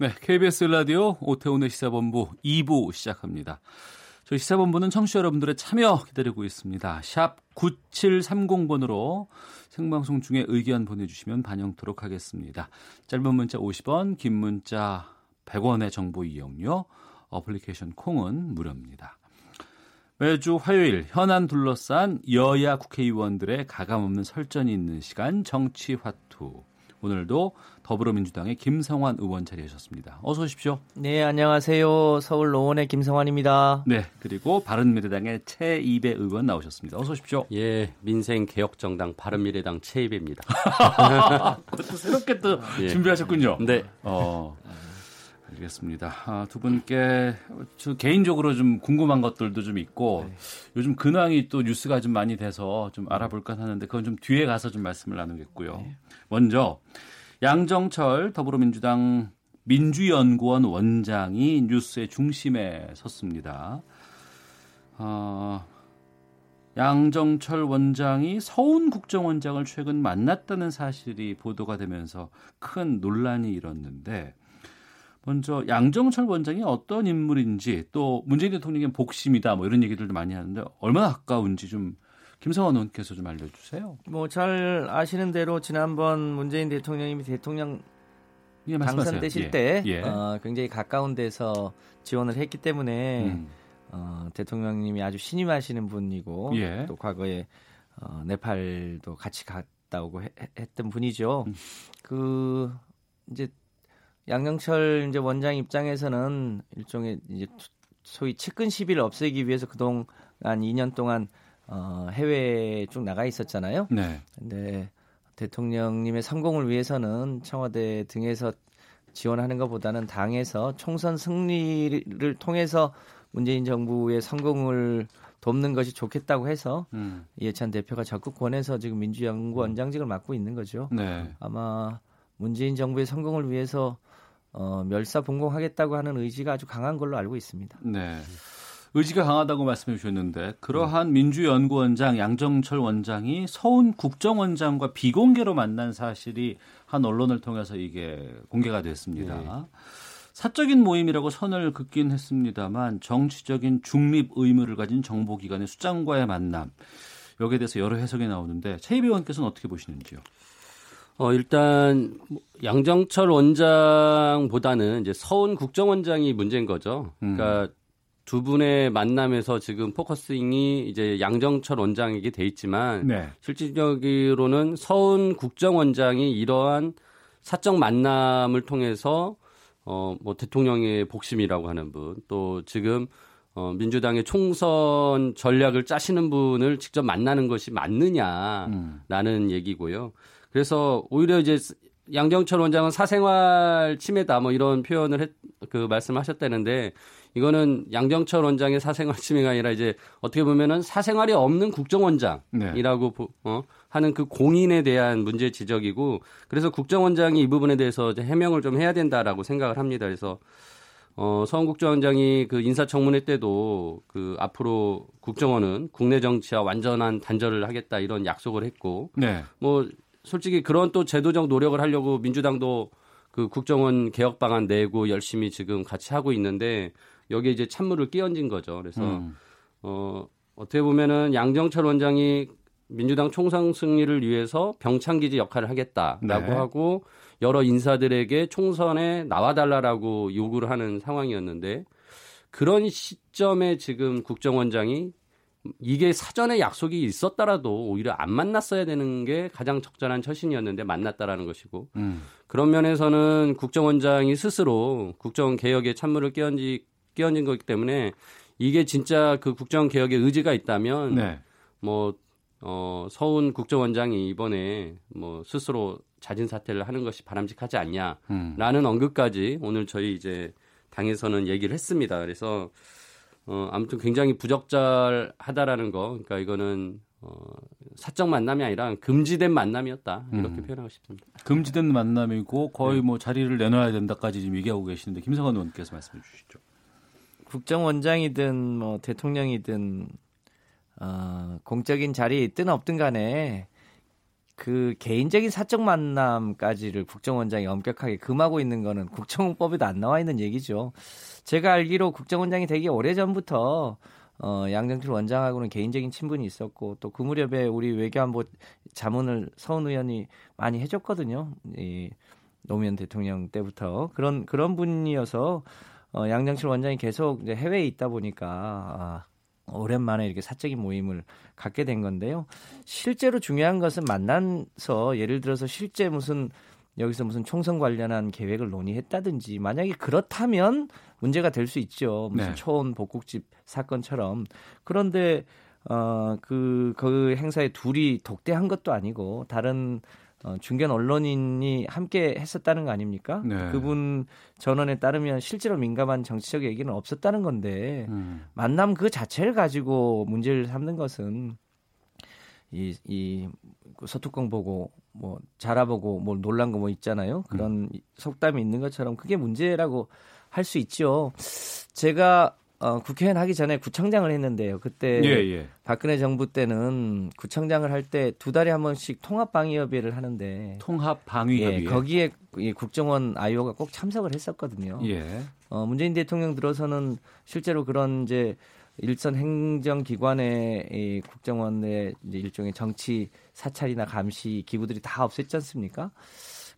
네, KBS 라디오 오태훈의 시사본부 2부 시작합니다. 저희 시사본부는 청취자 여러분들의 참여 기다리고 있습니다. 샵 9730번으로 생방송 중에 의견 보내주시면 반영토록 하겠습니다. 짧은 문자 50원, 긴 문자 100원의 정보 이용료, 어플리케이션 콩은 무료입니다. 매주 화요일 현안 둘러싼 여야 국회의원들의 가감없는 설전이 있는 시간 정치화투. 오늘도 더불어민주당의 김성환 의원 자리하셨습니다. 어서 오십시오. 네, 안녕하세요. 서울 노원의 김성환입니다. 네, 그리고 바른미래당의 최이배 의원 나오셨습니다. 어서 오십시오. 예, 민생 개혁 정당 바른미래당 최이배입니다. 또 새롭게 또 예. 준비하셨군요. 네. 어. 알겠습니다. 아, 두 분께 저 개인적으로 좀 궁금한 것들도 좀 있고 요즘 근황이 또 뉴스가 좀 많이 돼서 좀 알아볼까 하는데 그건 좀 뒤에 가서 좀 말씀을 나누겠고요. 먼저 양정철 더불어민주당 민주연구원 원장이 뉴스의 중심에 섰습니다. 어, 양정철 원장이 서훈 국정원장을 최근 만났다는 사실이 보도가 되면서 큰 논란이 일었는데 먼저 양정철 원장이 어떤 인물인지 또 문재인 대통령의 복심이다 뭐 이런 얘기들도 많이 하는데 얼마나 가까운지 좀 김성환 의원께서 좀 알려주세요. 뭐 잘 아시는 대로 지난번 문재인 대통령이 대통령 예. 당선되실 예. 때 예. 어, 굉장히 가까운 데서 지원을 했기 때문에 음. 어, 대통령님이 아주 신임하시는 분이고 예. 또 과거에 어, 네팔도 같이 갔다 오고 해- 해- 했던 분이죠. 음. 그 이제 양영철 이제 원장 입장에서는 일종의 이제 소위 측근 시비를 없애기 위해서 그동안 2년 동안 어, 해외에 쭉 나가 있었잖아요. 네. 근데 대통령님의 성공을 위해서는 청와대 등에서 지원하는 것보다는 당에서 총선 승리를 통해서 문재인 정부의 성공을 돕는 것이 좋겠다고 해서 음. 이해찬 대표가 적극 권해서 지금 민주연구원장직을 맡고 있는 거죠. 네. 아마 문재인 정부의 성공을 위해서 어, 멸사분공하겠다고 하는 의지가 아주 강한 걸로 알고 있습니다. 네. 의지가 강하다고 말씀해 주셨는데 그러한 민주연구원장 양정철 원장이 서훈 국정원장과 비공개로 만난 사실이 한 언론을 통해서 이게 공개가 됐습니다. 사적인 모임이라고 선을 긋긴 했습니다만 정치적인 중립 의무를 가진 정보기관의 수장과의 만남 여기에 대해서 여러 해석이 나오는데 최희배 의원께서는 어떻게 보시는지요? 어, 일단 뭐 양정철 원장보다는 이제 서훈 국정원장이 문제인 거죠. 그러니까 두 분의 만남에서 지금 focusing이 이제 양정철 원장에게 돼 있지만 네. 실질적으로는 서훈 국정원장이 이러한 사적 만남을 통해서 어 뭐 대통령의 복심이라고 하는 분 또 지금 어 민주당의 총선 전략을 짜시는 분을 직접 만나는 것이 맞느냐라는 얘기고요. 그래서 오히려 이제 양정철 원장은 사생활 침해다 뭐 이런 표현을 했, 그 말씀하셨다는데 이거는 양정철 원장의 사생활 침해가 아니라 이제 어떻게 보면은 사생활이 없는 국정원장이라고 보- 어, 하는 그 공인에 대한 문제 지적이고 그래서 국정원장이 이 부분에 대해서 이제 해명을 좀 해야 된다라고 생각을 합니다. 그래서 어, 서훈 국정원장이 그 인사청문회 때도 그 앞으로 국정원은 국내 정치와 완전한 단절을 하겠다 이런 약속을 했고 네. 뭐 솔직히 그런 또 제도적 노력을 하려고 민주당도 그 국정원 개혁 방안 내고 열심히 지금 같이 하고 있는데 여기에 이제 찬물을 끼얹은 거죠. 그래서 음. 어 어떻게 보면은 양정철 원장이 민주당 총선 승리를 위해서 병창기지 역할을 하겠다라고 네. 하고 여러 인사들에게 총선에 나와달라라고 요구를 하는 상황이었는데 그런 시점에 지금 국정원장이 이게 사전에 약속이 있었더라도 오히려 안 만났어야 되는 게 가장 적절한 처신이었는데 만났다라는 것이고 음. 그런 면에서는 국정원장이 스스로 국정 개혁에 찬물을 끼얹지 끼얹은 거기 때문에 이게 진짜 그 국정 개혁의 의지가 있다면 네. 뭐 어, 서훈 국정원장이 이번에 뭐 스스로 자진 사퇴를 하는 것이 바람직하지 않냐라는 음. 언급까지 오늘 저희 이제 당에서는 얘기를 했습니다. 그래서 어, 아무튼 굉장히 부적절하다라는 거, 그러니까 이거는 어, 사적 만남이 아니라 금지된 만남이었다 이렇게 음. 표현하고 싶습니다. 금지된 만남이고 거의 네. 뭐 자리를 내놔야 된다까지 지금 얘기하고 계시는데 김성환 의원께서 말씀해 주시죠. 국정원장이든 뭐 대통령이든 어, 공적인 자리에 있든 없든 간에 그 개인적인 사적 만남까지를 국정원장이 엄격하게 금하고 있는 거는 국정원법에도 안 나와 있는 얘기죠. 제가 알기로 국정원장이 되기 오래 전부터 어, 양정필 원장하고는 개인적인 친분이 있었고 또 그 무렵에 우리 외교안보 자문을 서훈 의원이 많이 해줬거든요. 이 노무현 대통령 때부터 그런 그런 분이어서 어, 양정실 원장이 계속 이제 해외에 있다 보니까 아, 오랜만에 이렇게 사적인 모임을 갖게 된 건데요. 실제로 중요한 것은 만나서 예를 들어서 실제 무슨 여기서 무슨 총선 관련한 계획을 논의했다든지 만약에 그렇다면 문제가 될 수 있죠. 무슨 네. 초원 복국집 사건처럼 그런데 어그 그 행사에 둘이 독대한 것도 아니고 다른 어, 중견 언론인이 함께 했었다는 거 아닙니까? 네. 그분 전원에 따르면 실제로 민감한 정치적 얘기는 없었다는 건데 음. 만남 그 자체를 가지고 문제를 삼는 것은 이, 이 서투껑 보고 뭐 자라보고 뭐 놀란 거 뭐 있잖아요. 그런 이- 속담이 있는 것처럼 그게 문제라고 할 수 있죠. 제가 어, 국회의원 하기 전에 구청장을 했는데요. 그때 예, 예. 박근혜 정부 때는 구청장을 할 때 두 달에 한 번씩 통합 방위협의를 하는데 통합 방위 예, 협의. 거기에 이 국정원 아이오가 꼭 참석을 했었거든요. 예. 어, 문재인 대통령 들어서는 실제로 그런 이제 일선 행정기관의 이 국정원의 이제 일종의 정치 사찰이나 감시 기구들이 다 없앴지 않습니까?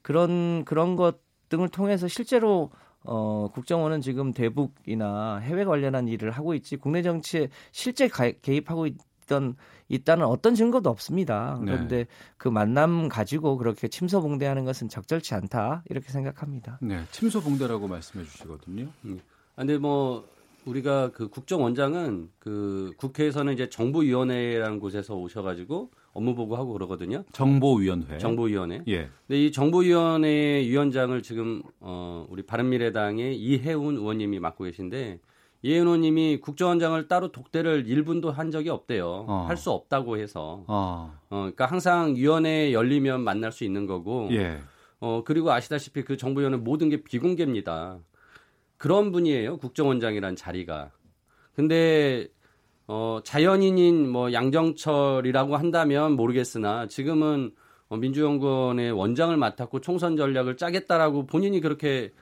그런 그런 것 등을 통해서 실제로 어, 국정원은 지금 대북이나 해외 관련한 일을 하고 있지 국내 정치에 실제 가, 개입하고 있던 있다는 어떤 증거도 없습니다. 네. 그런데 그 만남 가지고 그렇게 침소봉대하는 것은 적절치 않다 이렇게 생각합니다. 네. 침소봉대라고 말씀해 주시거든요. 아, 근데 뭐 우리가 그 국정원장은 그 국회에서는 이제 정부위원회라는 곳에서 오셔가지고 업무 보고하고 그러거든요. 정보위원회. 정보위원회. 예. 근데 이 정보위원회 위원장을 지금 어 우리 바른미래당의 이혜훈 의원님이 맡고 계신데 이혜훈 의원님이 국정원장을 따로 독대를 1분도 한 적이 없대요. 어. 할수 없다고 해서. 어. 어 그러니까 항상 위원회 열리면 만날 수 있는 거고. 예. 어 그리고 아시다시피 그 정보위원회 모든 게 비공개입니다. 그런 분이에요. 국정원장이란 자리가. 근데 어 자연인인 뭐 양정철이라고 한다면 모르겠으나 지금은 어, 민주연구원의 원장을 맡았고 총선 전략을 짜겠다라고 본인이 그렇게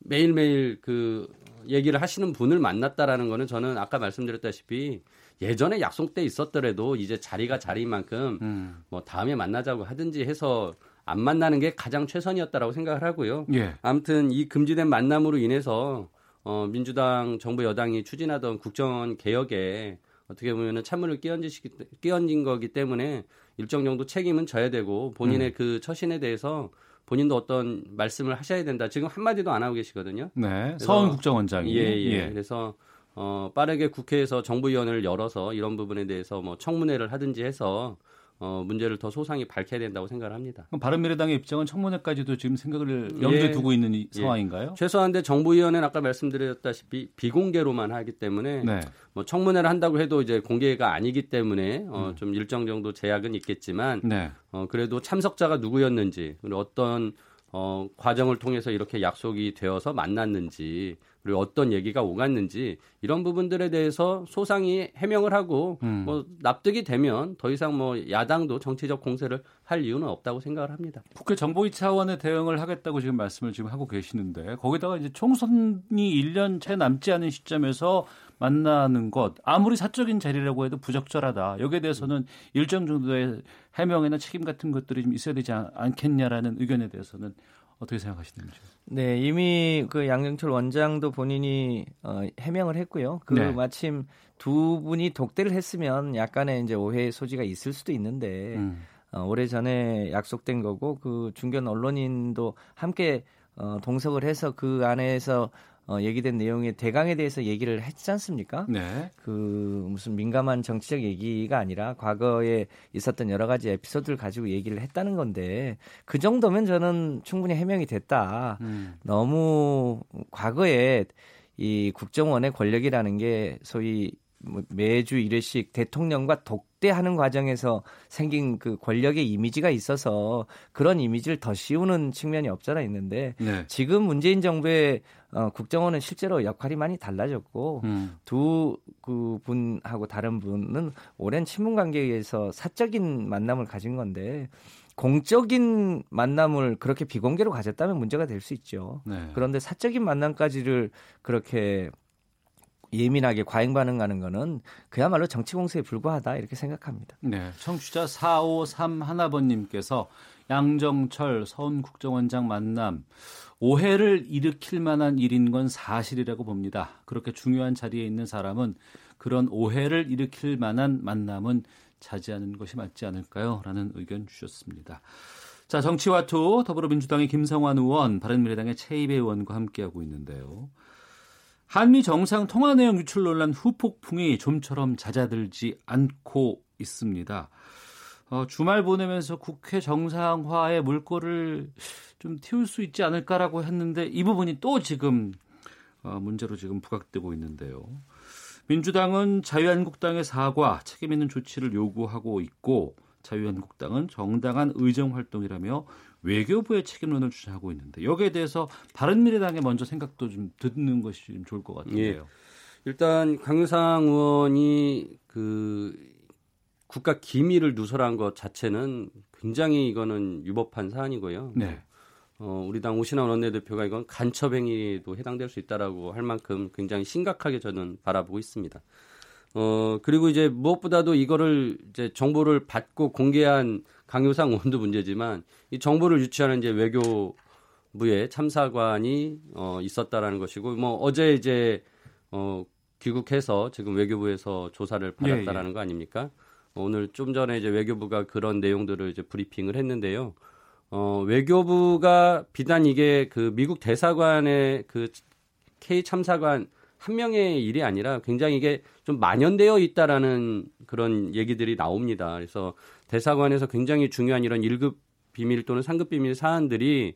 매일매일 그 얘기를 하시는 분을 만났다라는 거는 저는 아까 말씀드렸다시피 예전에 약속 때 있었더라도 이제 자리가 자리인 만큼 음. 뭐 다음에 만나자고 하든지 해서 안 만나는 게 가장 최선이었다라고 생각을 하고요. 예. 아무튼 이 금지된 만남으로 인해서 어, 민주당 정부 여당이 추진하던 국정원 개혁에 어떻게 보면은 찬물을 끼얹으시기 끼얹은 거기 때문에 일정 정도 책임은 져야 되고 본인의 그 처신에 대해서 본인도 어떤 말씀을 하셔야 된다. 지금 한 마디도 안 하고 계시거든요. 네. 서훈 국정원장이. 예, 예. 그래서 어, 빠르게 국회에서 정부위원회를 열어서 이런 부분에 대해서 뭐 청문회를 하든지 해서 어, 문제를 더 소상히 밝혀야 된다고 생각을 합니다. 그럼 바른미래당의 입장은 청문회까지도 지금 생각을 염두에 예. 두고 있는 이 예. 상황인가요? 최소한데 정부위원회는 아까 말씀드렸다시피 비공개로만 하기 때문에 네. 뭐 청문회를 한다고 해도 이제 공개가 아니기 때문에 어, 좀 일정 정도 제약은 있겠지만 네. 어, 그래도 참석자가 누구였는지 그리고 어떤 어, 과정을 통해서 이렇게 약속이 되어서 만났는지 그리고 어떤 얘기가 오갔는지 이런 부분들에 대해서 소상히 해명을 하고 음. 뭐 납득이 되면 더 이상 뭐 야당도 정치적 공세를 할 이유는 없다고 생각을 합니다. 국회 정보위 차원의 대응을 하겠다고 지금 말씀을 지금 하고 계시는데 거기다가 이제 총선이 1년 채 남지 않은 시점에서 만나는 것 아무리 사적인 자리라고 해도 부적절하다. 여기에 대해서는 일정 정도의 해명이나 책임 같은 것들이 좀 있어야 되지 않- 않겠냐라는 의견에 대해서는 어떻게 생각하시는지. 네, 이미 그 양정철 원장도 본인이 어, 해명을 했고요. 그 네. 마침 두 분이 독대를 했으면 약간의 이제 오해의 소지가 있을 수도 있는데 음. 어, 오래 전에 약속된 거고 그 중견 언론인도 함께 어, 동석을 해서 그 안에서 어, 얘기된 내용의 대강에 대해서 얘기를 했지 않습니까? 네. 그 무슨 민감한 정치적 얘기가 아니라 과거에 있었던 여러 가지 에피소드를 가지고 얘기를 했다는 건데 그 정도면 저는 충분히 해명이 됐다. 음. 너무 과거에 이 국정원의 권력이라는 게 소위 뭐 매주 이래씩 대통령과 독대하는 과정에서 생긴 그 권력의 이미지가 있어서 그런 이미지를 더 씌우는 측면이 없잖아 있는데 네. 지금 문재인 정부의 어, 국정원은 실제로 역할이 많이 달라졌고 음. 두그 분하고 다른 분은 오랜 친분 관계에서 사적인 만남을 가진 건데 공적인 만남을 그렇게 비공개로 가졌다면 문제가 될 수 있죠. 네. 그런데 사적인 만남까지를 그렇게 예민하게 과잉 반응하는 거는 그야말로 정치 공세에 불과하다 이렇게 생각합니다. 네, 청취자 453 하나번님께서 양정철 서훈 국정원장 만남 오해를 일으킬 만한 일인 건 사실이라고 봅니다. 그렇게 중요한 자리에 있는 사람은 그런 오해를 일으킬 만한 만남은 자제하는 것이 맞지 않을까요? 라는 의견 주셨습니다. 자, 정치와투 더불어민주당의 김성환 의원, 바른미래당의 최이배 의원과 함께하고 있는데요. 한미 정상 통화 내용 유출 논란 후폭풍이 좀처럼 잦아들지 않고 있습니다. 어, 주말 보내면서 국회 정상화의 물꼬를 좀 틔울 수 있지 않을까라고 했는데 이 부분이 또 지금 어, 문제로 지금 부각되고 있는데요. 민주당은 자유한국당의 사과, 책임 있는 조치를 요구하고 있고 자유한국당은 정당한 의정 활동이라며 외교부의 책임론을 주장하고 있는데 여기에 대해서 바른미래당의 먼저 생각도 좀 듣는 것이 좀 좋을 것 같은데요. 예. 일단 강유상 의원이 그 국가 기밀을 누설한 것 자체는 굉장히 이거는 유법한 사안이고요. 네. 어, 우리 당 오신환 원내대표가 이건 간첩행위도 해당될 수 있다라고 할 만큼 굉장히 심각하게 저는 바라보고 있습니다. 어, 그리고 이제 무엇보다도 이거를 이제 정보를 받고 공개한 강효상 의원도 문제지만 이 정보를 유치하는 이제 외교부의 참사관이 어, 있었다라는 것이고 뭐 어제 이제 어, 귀국해서 지금 외교부에서 조사를 받았다라는 예, 예. 거 아닙니까? 오늘 좀 전에 이제 외교부가 그런 내용들을 이제 브리핑을 했는데요. 어, 외교부가 비단 이게 그 미국 대사관의 그 K 참사관 한 명의 일이 아니라 굉장히 이게 좀 만연되어 있다라는 그런 얘기들이 나옵니다. 그래서 대사관에서 굉장히 중요한 이런 1급 비밀 또는 상급 비밀 사안들이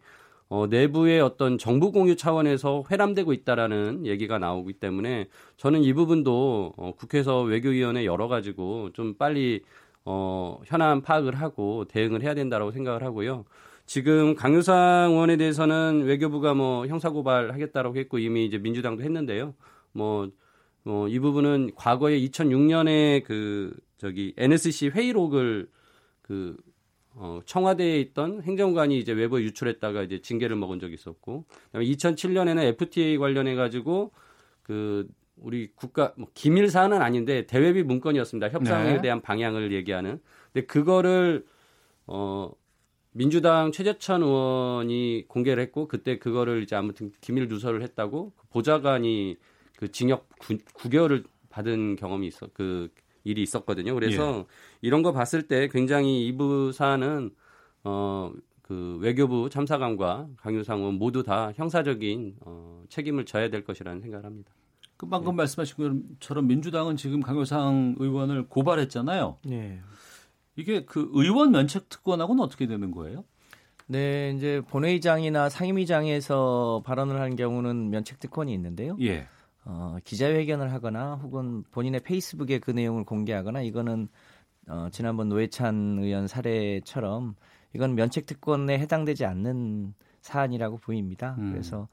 어, 내부의 어떤 정보 공유 차원에서 회람되고 있다라는 얘기가 나오기 때문에 저는 이 부분도 어, 국회에서 외교위원회 열어가지고 좀 빨리 어, 현안 파악을 하고 대응을 해야 된다라고 생각을 하고요. 지금 강유상 의원에 대해서는 외교부가 뭐 형사고발 하겠다라고 했고 이미 이제 민주당도 했는데요. 뭐, 뭐, 이 부분은 과거에 2006년에 그, 저기, NSC 회의록을 그, 어, 청와대에 있던 행정관이 이제 외부에 유출했다가 이제 징계를 먹은 적이 있었고, 그다음에 2007년에는 FTA 관련해 가지고 그, 우리 국가, 뭐, 기밀 사안은 아닌데 대외비 문건이었습니다. 협상에 네. 대한 방향을 얘기하는. 근데 그거를, 어, 민주당 최재천 의원이 공개를 했고 그때 그거를 이제 아무튼 기밀 누설을 했다고 보좌관이 그 징역 9, 9개월을 받은 경험이 있어 그 일이 있었거든요. 그래서 이런 거 봤을 때 굉장히 이부 사안은 어 그 외교부 참사관과 강유상 의원 모두 다 형사적인 어 책임을 져야 될 것이라는 생각을 합니다. 그 방금 말씀하신 것처럼 민주당은 지금 강효상 의원을 고발했잖아요. 네. 이게 그 의원 면책 특권하고는 어떻게 되는 거예요? 네, 이제 본회의장이나 상임위장에서 발언을 하는 경우는 면책 특권이 있는데요. 예. 어, 기자회견을 하거나 혹은 본인의 페이스북에 그 내용을 공개하거나 이거는 어, 지난번 노회찬 의원 사례처럼 이건 면책 특권에 해당되지 않는 사안이라고 보입니다. 음. 그래서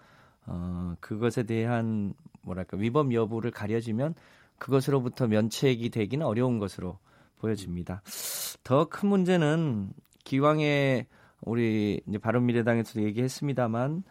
어, 그것에 대한 뭐랄까 위법 여부를 가려지면 그것으로부터 면책이 되기는 어려운 것으로 보여집니다. 더 큰 문제는 기왕에 우리 이제 바른미래당에서도 얘기했습니다만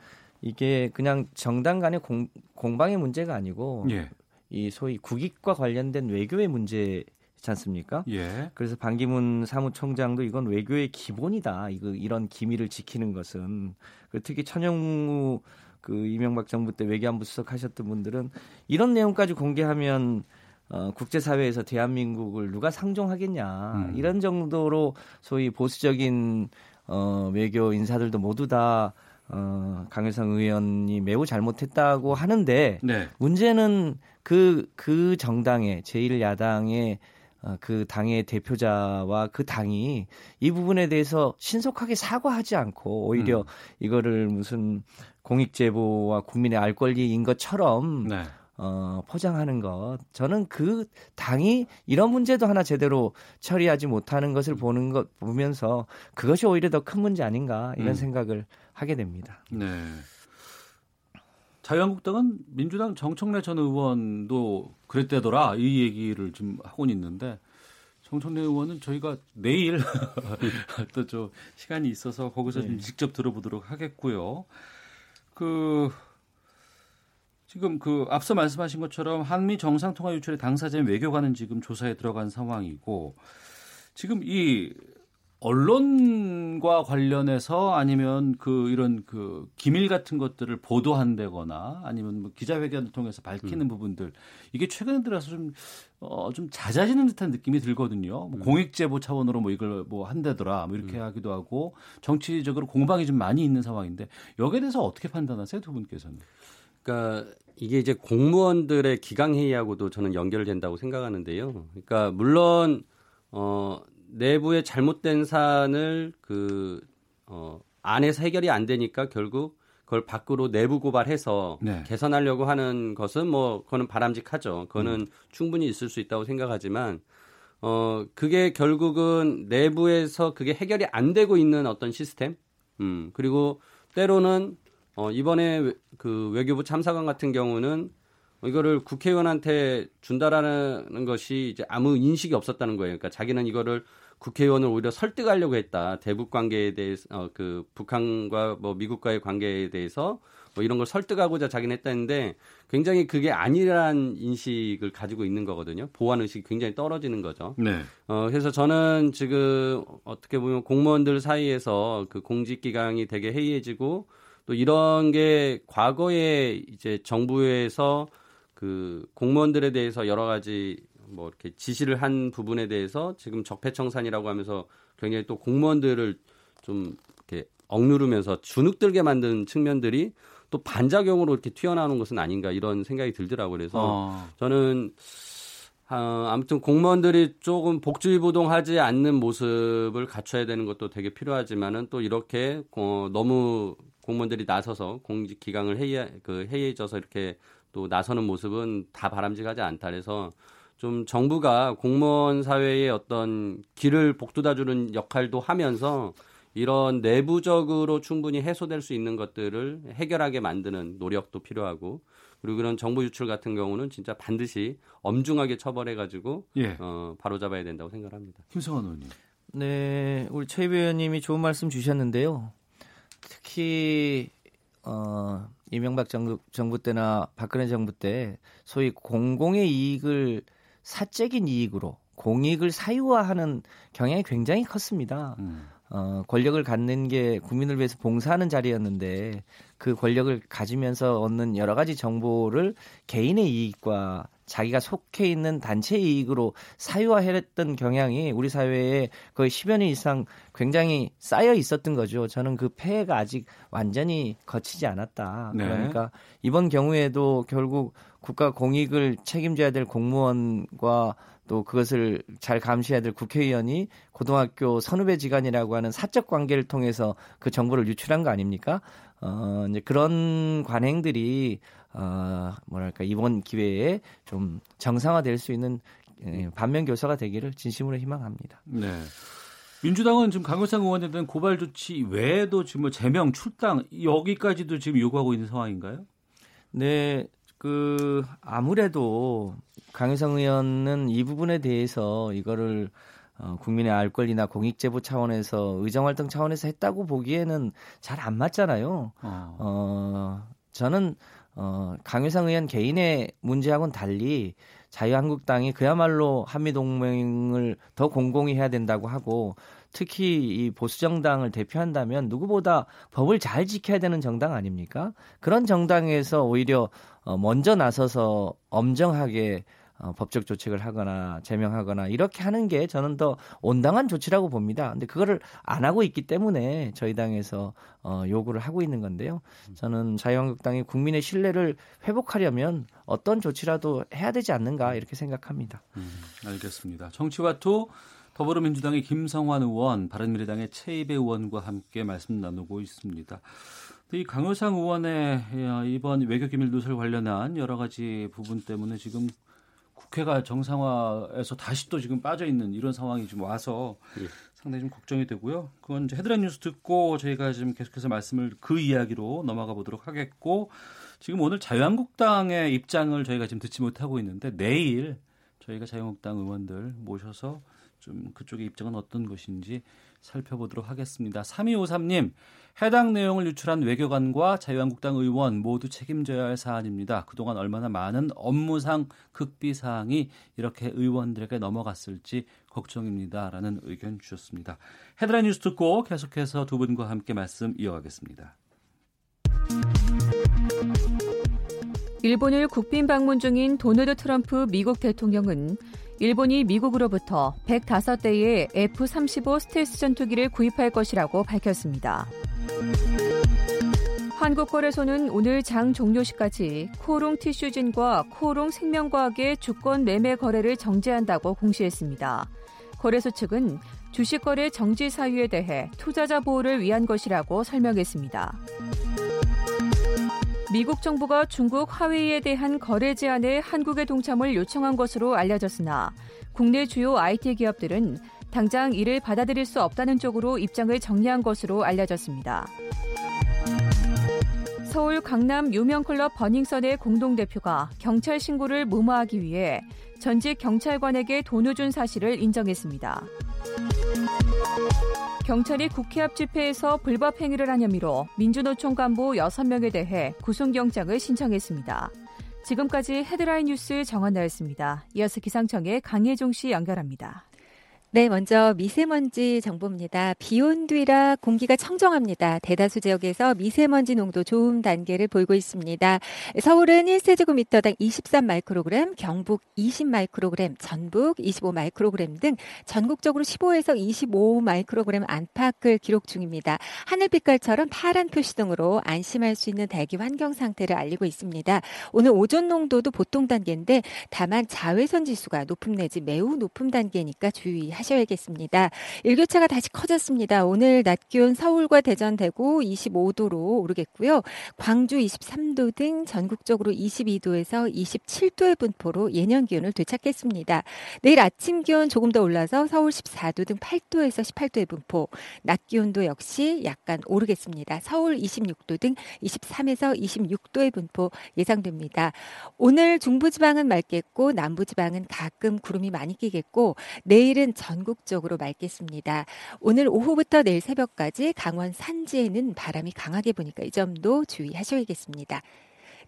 이게 그냥 정당 간의 공, 공방의 문제가 아니고 예. 이 소위 국익과 관련된 외교의 문제지 않습니까? 예. 그래서 반기문 사무총장도 이건 외교의 기본이다. 이거 이런 기밀을 지키는 것은 그 특히 천영우 그 이명박 정부 때 외교안보 수석 하셨던 분들은 이런 내용까지 공개하면 어, 국제사회에서 대한민국을 누가 상종하겠냐 음. 이런 정도로 소위 보수적인 어, 외교 인사들도 모두 다 어, 강효상 의원이 매우 잘못했다고 하는데 네. 문제는 그, 그 정당의 제1야당의 어, 그 당의 대표자와 그 당이 이 부분에 대해서 신속하게 사과하지 않고 오히려 음. 이거를 무슨 공익제보와 국민의 알 권리인 것처럼 네. 어, 포장하는 것. 저는 그 당이 이런 문제도 하나 제대로 처리하지 못하는 것을 보는 것 보면서 그것이 오히려 더 큰 문제 아닌가 이런 음. 생각을 하게 됩니다. 네. 자유한국당은 민주당 정청래 전 의원도 그랬대더라 이 얘기를 좀 하고 있는데 정청래 의원은 저희가 내일 또 좀 시간이 있어서 거기서 좀 직접 들어보도록 하겠고요. 그 지금 그 앞서 말씀하신 것처럼 한미 정상통화 유출의 당사자인 외교관은 지금 조사에 들어간 상황이고 지금 이 언론과 관련해서 아니면 그 이런 그 기밀 같은 것들을 보도한다거나 아니면 뭐 기자회견을 통해서 밝히는 부분들 이게 최근에 들어서 좀 어, 좀 잦아지는 듯한 느낌이 들거든요. 뭐 공익제보 차원으로 뭐 이걸 뭐 한다더라 뭐 이렇게 하기도 하고 정치적으로 공방이 좀 많이 있는 상황인데 여기에 대해서 어떻게 판단하세요 두 분께서는? 그러니까 이게 이제 공무원들의 기강 회의하고도 저는 연결된다고 생각하는데요. 그러니까 물론 어 내부의 잘못된 사안을 그 어, 안에서 해결이 안 되니까 결국 그걸 밖으로 내부 고발해서 네. 개선하려고 하는 것은 뭐 그거는 바람직하죠. 그거는 충분히 있을 수 있다고 생각하지만 어 그게 결국은 내부에서 그게 해결이 안 되고 있는 어떤 시스템 음 그리고 때로는 어 이번에 외- 그 외교부 참사관 같은 경우는 이거를 국회의원한테 준다라는 것이 이제 아무 인식이 없었다는 거예요. 그러니까 자기는 이거를 국회의원을 오히려 설득하려고 했다. 대북 관계에 대해서 어, 그 북한과 뭐 미국과의 관계에 대해서 뭐 이런 걸 설득하고자 자기는 했다는데 굉장히 그게 아니란 인식을 가지고 있는 거거든요. 보안 의식이 굉장히 떨어지는 거죠. 네. 어, 그래서 저는 지금 어떻게 보면 공무원들 사이에서 그 공직 기강이 되게 해이해지고 또 이런 게 과거에 이제 정부에서 그 공무원들에 대해서 여러 가지 뭐 이렇게 지시를 한 부분에 대해서 지금 적폐청산이라고 하면서 굉장히 또 공무원들을 좀 이렇게 억누르면서 주눅들게 만든 측면들이 또 반작용으로 이렇게 튀어나오는 것은 아닌가 이런 생각이 들더라고요. 그래서 어. 저는 아, 아무튼 공무원들이 조금 복주의보동하지 않는 모습을 갖춰야 되는 것도 되게 필요하지만은 또 이렇게 어, 너무 공무원들이 나서서 공직 기강을 해이 그 해이해져서 이렇게 또 나서는 모습은 다 바람직하지 않다. 그래서 좀 정부가 공무원 사회의 어떤 길을 복돋아주는 역할도 하면서 이런 내부적으로 충분히 해소될 수 있는 것들을 해결하게 만드는 노력도 필요하고 그리고 그런 정보 유출 같은 경우는 진짜 반드시 엄중하게 처벌해가지고 예. 어, 바로 잡아야 된다고 생각합니다. 김성환 의원님. 네, 우리 최 의원님이 좋은 말씀 주셨는데요. 특히 어, 이명박 정부, 정부 때나 박근혜 정부 때 소위 공공의 이익을 사적인 이익으로 공익을 사유화하는 경향이 굉장히 컸습니다. 음. 어, 권력을 갖는 게 국민을 위해서 봉사하는 자리였는데 그 권력을 가지면서 얻는 여러 가지 정보를 개인의 이익과 자기가 속해 있는 단체 이익으로 사유화했던 경향이 우리 사회에 거의 10여 년 이상 굉장히 쌓여 있었던 거죠. 저는 그 폐해가 아직 완전히 거치지 않았다. 네. 그러니까 이번 경우에도 결국 국가 공익을 책임져야 될 공무원과 또 그것을 잘 감시해야 될 국회의원이 고등학교 선후배 지간이라고 하는 사적 관계를 통해서 그 정보를 유출한 거 아닙니까? 어, 이제 그런 관행들이 어, 뭐랄까 이번 기회에 좀 정상화될 수 있는 예, 반면 교사가 되기를 진심으로 희망합니다. 네. 민주당은 지금 강효상 의원에 대한 고발 조치 외에도 지금 뭐 제명, 출당 여기까지도 지금 요구하고 있는 상황인가요? 네, 그 아무래도 강효상 의원은 이 부분에 대해서 이거를 어, 국민의 알 권리나 공익제보 차원에서 의정활동 차원에서 했다고 보기에는 잘 안 맞잖아요. 어. 어, 저는 어, 강효상 의원 개인의 문제하고는 달리 자유한국당이 그야말로 한미동맹을 더 공공히 해야 된다고 하고 특히 이 보수정당을 대표한다면 누구보다 법을 잘 지켜야 되는 정당 아닙니까? 그런 정당에서 오히려 어, 먼저 나서서 엄정하게 어, 법적 조치를 하거나 제명하거나 이렇게 하는 게 저는 더 온당한 조치라고 봅니다. 근데 그거를 안 하고 있기 때문에 저희 당에서 어, 요구를 하고 있는 건데요. 저는 자유한국당이 국민의 신뢰를 회복하려면 어떤 조치라도 해야 되지 않는가 이렇게 생각합니다. 음, 알겠습니다. 정치와투 더불어민주당의 김성환 의원, 바른미래당의 최이배 의원과 함께 말씀 나누고 있습니다. 이 강효상 의원의 이번 외교기밀 누설 관련한 여러 가지 부분 때문에 지금 국회가 정상화에서 다시 또 지금 빠져 있는 이런 상황이 좀 와서 예. 상당히 좀 걱정이 되고요. 그건 이제 헤드라인 뉴스 듣고 저희가 지금 계속해서 말씀을 그 이야기로 넘어가 보도록 하겠고 지금 오늘 자유한국당의 입장을 저희가 지금 듣지 못하고 있는데 내일 저희가 자유한국당 의원들 모셔서 좀 그쪽의 입장은 어떤 것인지 살펴보도록 하겠습니다. 3253님, 해당 내용을 유출한 외교관과 자유한국당 의원 모두 책임져야 할 사안입니다. 그동안 얼마나 많은 업무상 극비 사항이 이렇게 의원들에게 넘어갔을지 걱정입니다. 라는 의견 주셨습니다. 헤드라인 뉴스 듣고 계속해서 두 분과 함께 말씀 이어가겠습니다. 일본을 국빈 방문 중인 도널드 트럼프 미국 대통령은 일본이 미국으로부터 105대의 F-35 스텔스 전투기를 구입할 것이라고 밝혔습니다. 한국거래소는 오늘 장 종료시까지 코오롱 티슈진과 코오롱 생명과학의 주권 매매 거래를 정지한다고 공시했습니다. 거래소 측은 주식 거래 정지 사유에 대해 투자자 보호를 위한 것이라고 설명했습니다. 미국 정부가 중국 화웨이에 대한 거래 제한에 한국의 동참을 요청한 것으로 알려졌으나 국내 주요 IT 기업들은 당장 이를 받아들일 수 없다는 쪽으로 입장을 정리한 것으로 알려졌습니다. 서울 강남 유명 클럽 버닝썬의 공동대표가 경찰 신고를 무마하기 위해 전직 경찰관에게 돈을 준 사실을 인정했습니다. 경찰이 국회 앞 집회에서 불법 행위를 한 혐의로 민주노총 간부 6명에 대해 구속영장을 신청했습니다. 지금까지 헤드라인 뉴스 정한나였습니다. 이어서 기상청의 강혜종 씨 연결합니다. 네, 먼저 미세먼지 정보입니다. 비온 뒤라 공기가 청정합니다. 대다수 지역에서 미세먼지 농도 좋음 단계를 보이고 있습니다. 서울은 1세제곱미터당 23 마이크로그램, 경북 20 마이크로그램, 전북 25 마이크로그램 등 전국적으로 15에서 25 마이크로그램 안팎을 기록 중입니다. 하늘 빛깔처럼 파란 표시 등으로 안심할 수 있는 대기 환경 상태를 알리고 있습니다. 오늘 오존 농도도 보통 단계인데 다만 자외선 지수가 높음 내지 매우 높음 단계니까 주의하시기 하셔야겠습니다. 일교차가 다시 커졌습니다. 오늘 낮 기온 서울과 대전 대구 25도로 오르겠고요. 광주 23도 등 전국적으로 22도에서 27도의 분포로 예년 기온을 되찾겠습니다. 내일 아침 기온 조금 더 올라서 서울 14도 등 8도에서 18도의 분포, 낮 기온도 역시 약간 오르겠습니다. 서울 26도 등 23에서 26도의 분포 예상됩니다. 오늘 중부지방은 맑겠고 남부지방은 가끔 구름이 많이 끼겠고 내일은 전 전국적으로 맑겠습니다. 오늘 오후부터 내일 새벽까지 강원 산지에는 바람이 강하게 부니까 이 점도 주의하셔야겠습니다.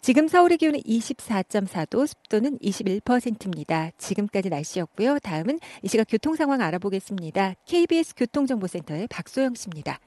지금 서울의 기온은 24.4도, 습도는 21%입니다. 지금까지 날씨였고요. 다음은 이 시각 교통 상황 알아보겠습니다. KBS 교통정보센터의 박소영 씨입니다.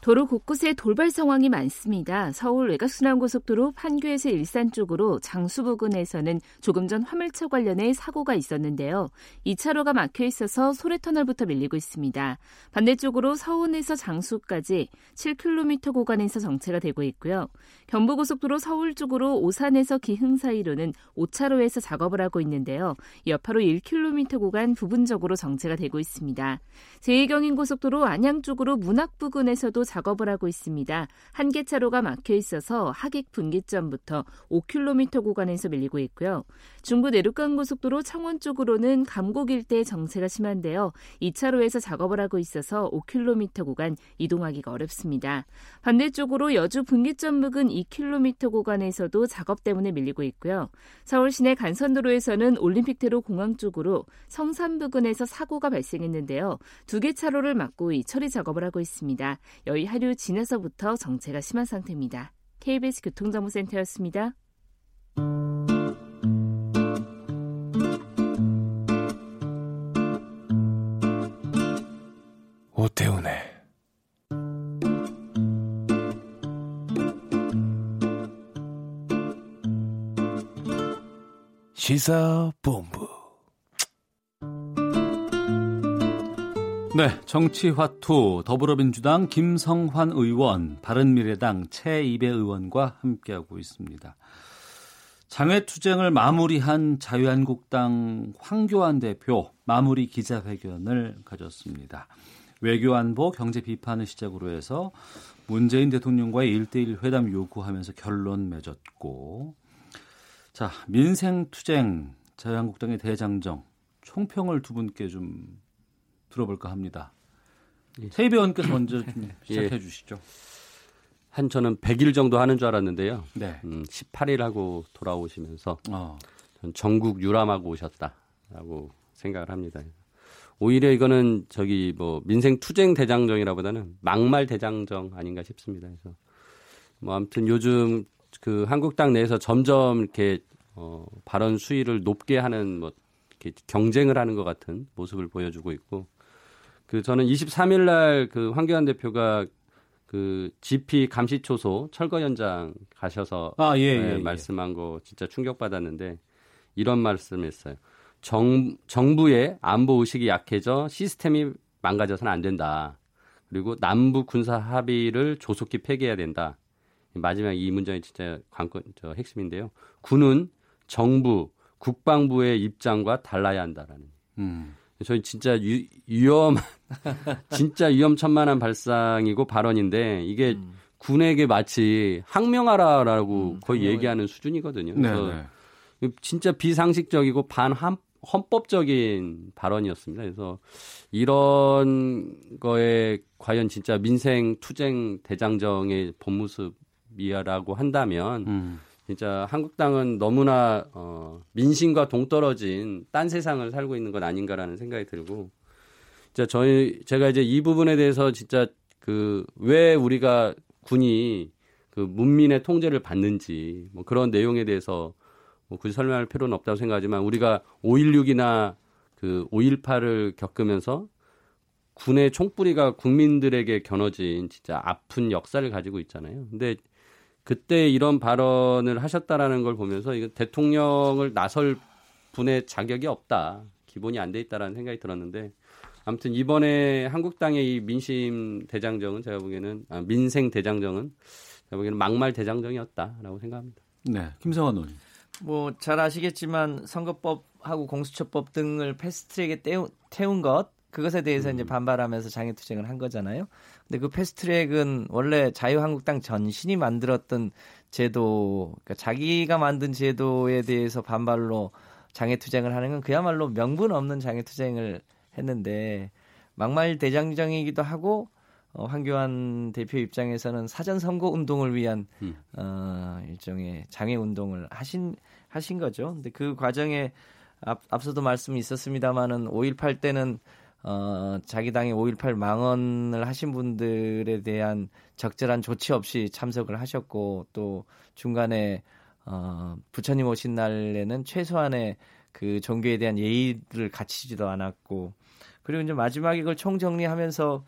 도로 곳곳에 돌발 상황이 많습니다. 서울 외곽순환고속도로 판교에서 일산 쪽으로 장수 부근에서는 조금 전 화물차 관련해 사고가 있었는데요. 2차로가 막혀 있어서 소래터널부터 밀리고 있습니다. 반대쪽으로 서운에서 장수까지 7km 구간에서 정체가 되고 있고요. 경부고속도로 서울 쪽으로 오산에서 기흥 사이로는 5차로에서 작업을 하고 있는데요. 여파로 1km 구간 부분적으로 정체가 되고 있습니다. 제2경인고속도로 안양 쪽으로 문학 부근에서도 작업을 하고 있습니다. 한 개 차로가 막혀 있어서 하객 분기점부터 5km 구간에서 밀리고 있고요. 중부 내륙간 고속도로 창원 쪽으로는 감곡 일대 정체가 심한데요. 2차로에서 작업을 하고 있어서 5km 구간 이동하기가 어렵습니다. 반대쪽으로 여주 분기점 부근 2km 구간에서도 작업 때문에 밀리고 있고요. 서울 시내 간선도로에서는 올림픽대로 공항 쪽으로 성산 부근에서 사고가 발생했는데요. 두 개 차로를 막고 이 처리 작업을 하고 있습니다. 여의 하류 지나서부터 정체가 심한 상태입니다. KBS 교통정보센터였습니다. 오태훈의 시사본부 네, 정치화투 더불어민주당 김성환 의원, 바른미래당 최이배 의원과 함께하고 있습니다. 장외투쟁을 마무리한 자유한국당 황교안 대표 마무리 기자회견을 가졌습니다. 외교안보 경제 비판을 시작으로 해서 문재인 대통령과의 1대1 회담 요구하면서 결론 맺었고 자 민생투쟁 자유한국당의 대장정 총평을 두 분께 좀 들어볼까 합니다. 세이배 의원께서 먼저 좀 시작해 예. 주시죠. 한 저는 100일 정도 하는 줄 알았는데요. 네. 음, 18일 하고 돌아오시면서 어. 전 전국 유람하고 오셨다라고 생각을 합니다. 오히려 이거는 저기 뭐 민생 투쟁 대장정이라보다는 막말 대장정 아닌가 싶습니다. 그래서 뭐 아무튼 요즘 그 한국당 내에서 점점 이렇게 어 발언 수위를 높게 하는 뭐 이렇게 경쟁을 하는 것 같은 모습을 보여주고 있고 그 저는 23일 날그 황교안 대표가 그 GP 감시 초소 철거 현장 가셔서 아, 예, 네, 예, 예. 말씀한 거 진짜 충격 받았는데 이런 말씀했어요. 정, 정부의 안보 의식이 약해져 시스템이 망가져서는 안 된다. 그리고 남북 군사 합의를 조속히 폐기해야 된다. 마지막 이 문장이 진짜 관건 저 핵심인데요. 군은 정부, 국방부의 입장과 달라야 한다라는. 음. 저희 진짜 유, 위험 진짜 위험천만한 발상이고 발언인데 이게 음. 군에게 마치 항명하라라고 음, 거의 얘기하는 수준이거든요. 네, 그래서 네. 진짜 비상식적이고 반헌 헌법적인 발언이었습니다. 그래서 이런 거에 과연 진짜 민생 투쟁 대장정의 본 모습이라고 한다면 음. 진짜 한국당은 너무나 어, 민심과 동떨어진 딴 세상을 살고 있는 건 아닌가라는 생각이 들고 진짜 저희 제가 이제 이 부분에 대해서 진짜 그 왜 우리가 군이 그 문민의 통제를 받는지 뭐 그런 내용에 대해서 뭐 굳이 설명할 필요는 없다고 생각하지만 우리가 5.16이나 그 5.18을 겪으면서 군의 총뿌리가 국민들에게 겨눠진 진짜 아픈 역사를 가지고 있잖아요. 근데 그때 이런 발언을 하셨다라는 걸 보면서 이거 대통령을 나설 분의 자격이 없다. 기본이 안 돼 있다라는 생각이 들었는데 아무튼 이번에 한국당의 이 민심 대장정은 제가 보기에는 아, 민생 대장정은 제가 보기에는 막말 대장정이었다라고 생각합니다. 네. 김성환 의원님. 뭐잘 아시겠지만 선거법하고 공수처법 등을 패스트트랙에 태운 것 그것에 대해서 이제 반발하면서 장애투쟁을 한 거잖아요. 근데 그 패스트트랙은 원래 자유한국당 전신이 만들었던 제도, 그러니까 자기가 만든 제도에 대해서 반발로 장애투쟁을 하는 건 그야말로 명분 없는 장애투쟁을 했는데 막말 대장정이기도 하고 어, 황교안 대표 입장에서는 사전 선거 운동을 위한 음. 어, 일종의 장애 운동을 하신 하신 거죠. 근데 그 과정에 앞, 앞서도 말씀이 있었습니다마는 5.18 때는 어, 자기 당의 5.18 망언을 하신 분들에 대한 적절한 조치 없이 참석을 하셨고 또 중간에 어, 부처님 오신 날에는 최소한의 그 종교에 대한 예의를 갖추지도 않았고 그리고 이제 마지막에 이걸 총정리하면서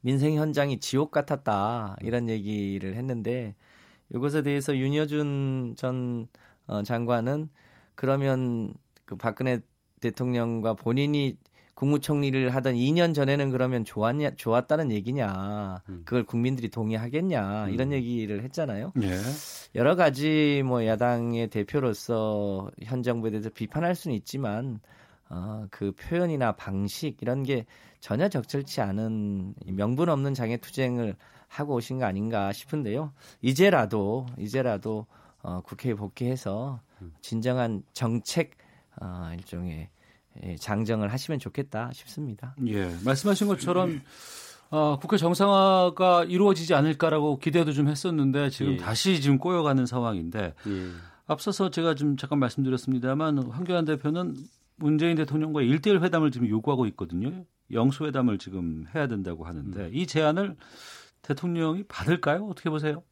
민생 현장이 지옥 같았다 이런 얘기를 했는데 이것에 대해서 윤여준 전 어, 장관은 그러면 그 박근혜 대통령과 본인이 국무총리를 하던 2년 전에는 그러면 좋았냐 좋았다는 얘기냐 그걸 국민들이 동의하겠냐 이런 얘기를 했잖아요. 예. 여러 가지 뭐 야당의 대표로서 현 정부에 대해서 비판할 수는 있지만 어, 그 표현이나 방식 이런 게 전혀 적절치 않은 이 명분 없는 장애 투쟁을 하고 오신 거 아닌가 싶은데요. 이제라도 이제라도 어, 국회에 복귀해서 진정한 정책 어, 일종의 예, 장정을 하시면 좋겠다 싶습니다. 예. 말씀하신 것처럼 어, 국회 정상화가 이루어지지 않을까라고 기대도 좀 했었는데 지금 예. 다시 지금 꼬여가는 상황인데 예. 앞서서 제가 좀 잠깐 말씀드렸습니다만 황교안 대표는 문재인 대통령과 1대1 회담을 지금 요구하고 있거든요. 영수회담을 지금 해야 된다고 하는데 이 제안을 대통령이 받을까요? 어떻게 보세요?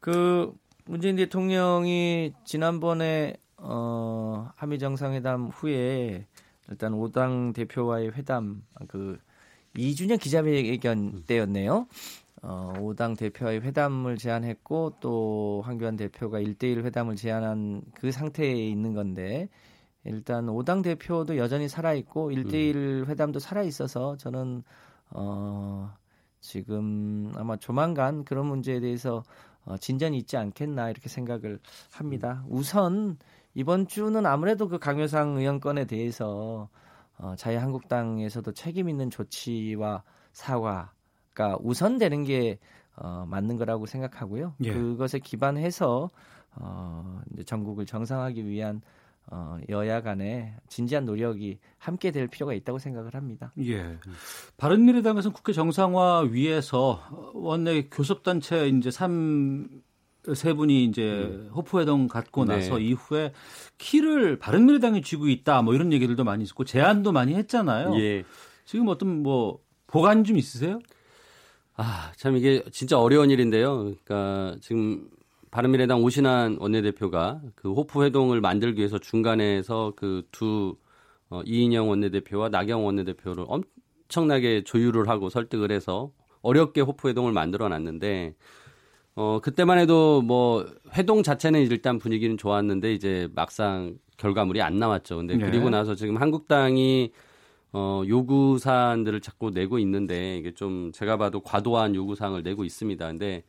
그 문재인 대통령이 지난번에 어 한미 정상회담 후에 일단 오당 대표와의 회담 그 2주년 기자회견 때였네요. 어, 오당 대표와의 회담을 제안했고 또 황교안 대표가 1대1 회담을 제안한 그 상태에 있는 건데 일단 오당 대표도 여전히 살아 있고 1대1 회담도 살아 있어서 저는 어 지금 아마 조만간 그런 문제에 대해서 어, 진전이 있지 않겠나 이렇게 생각을 합니다. 우선 이번 주는 아무래도 그 강효상 의원 건에 대해서 어, 자유한국당에서도 책임 있는 조치와 사과 우선되는 게 어, 맞는 거라고 생각하고요. 예. 그것에 기반해서 어, 이제 전국을 정상화하기 위한 어, 여야 간의 진지한 노력이 함께 될 필요가 있다고 생각을 합니다. 예. 바른미래당에서는 국회 정상화 위해서 원내 교섭단체 이제 3, 세 분이 이제 호프회동 갖고 네. 나서 이후에 키를 바른미래당이 쥐고 있다 뭐 이런 얘기들도 많이 있었고 제안도 많이 했잖아요. 예. 지금 어떤 뭐 보관 좀 있으세요? 아, 참 이게 진짜 어려운 일인데요. 그러니까 지금 바른미래당 오신환 원내대표가 그 호프 회동을 만들기 위해서 중간에서 그두 어, 이인영 원내대표와 나경 원내대표를 엄청나게 조율을 하고 설득을 해서 어렵게 호프 회동을 만들어 놨는데 어 그때만 해도 뭐 회동 자체는 일단 분위기는 좋았는데 이제 막상 결과물이 안 나왔죠. 근데 네. 그리고 나서 지금 한국당이 어, 요구 사안들을 자꾸 내고 있는데 이게 좀 제가 봐도 과도한 요구 사항을 내고 있습니다. 근데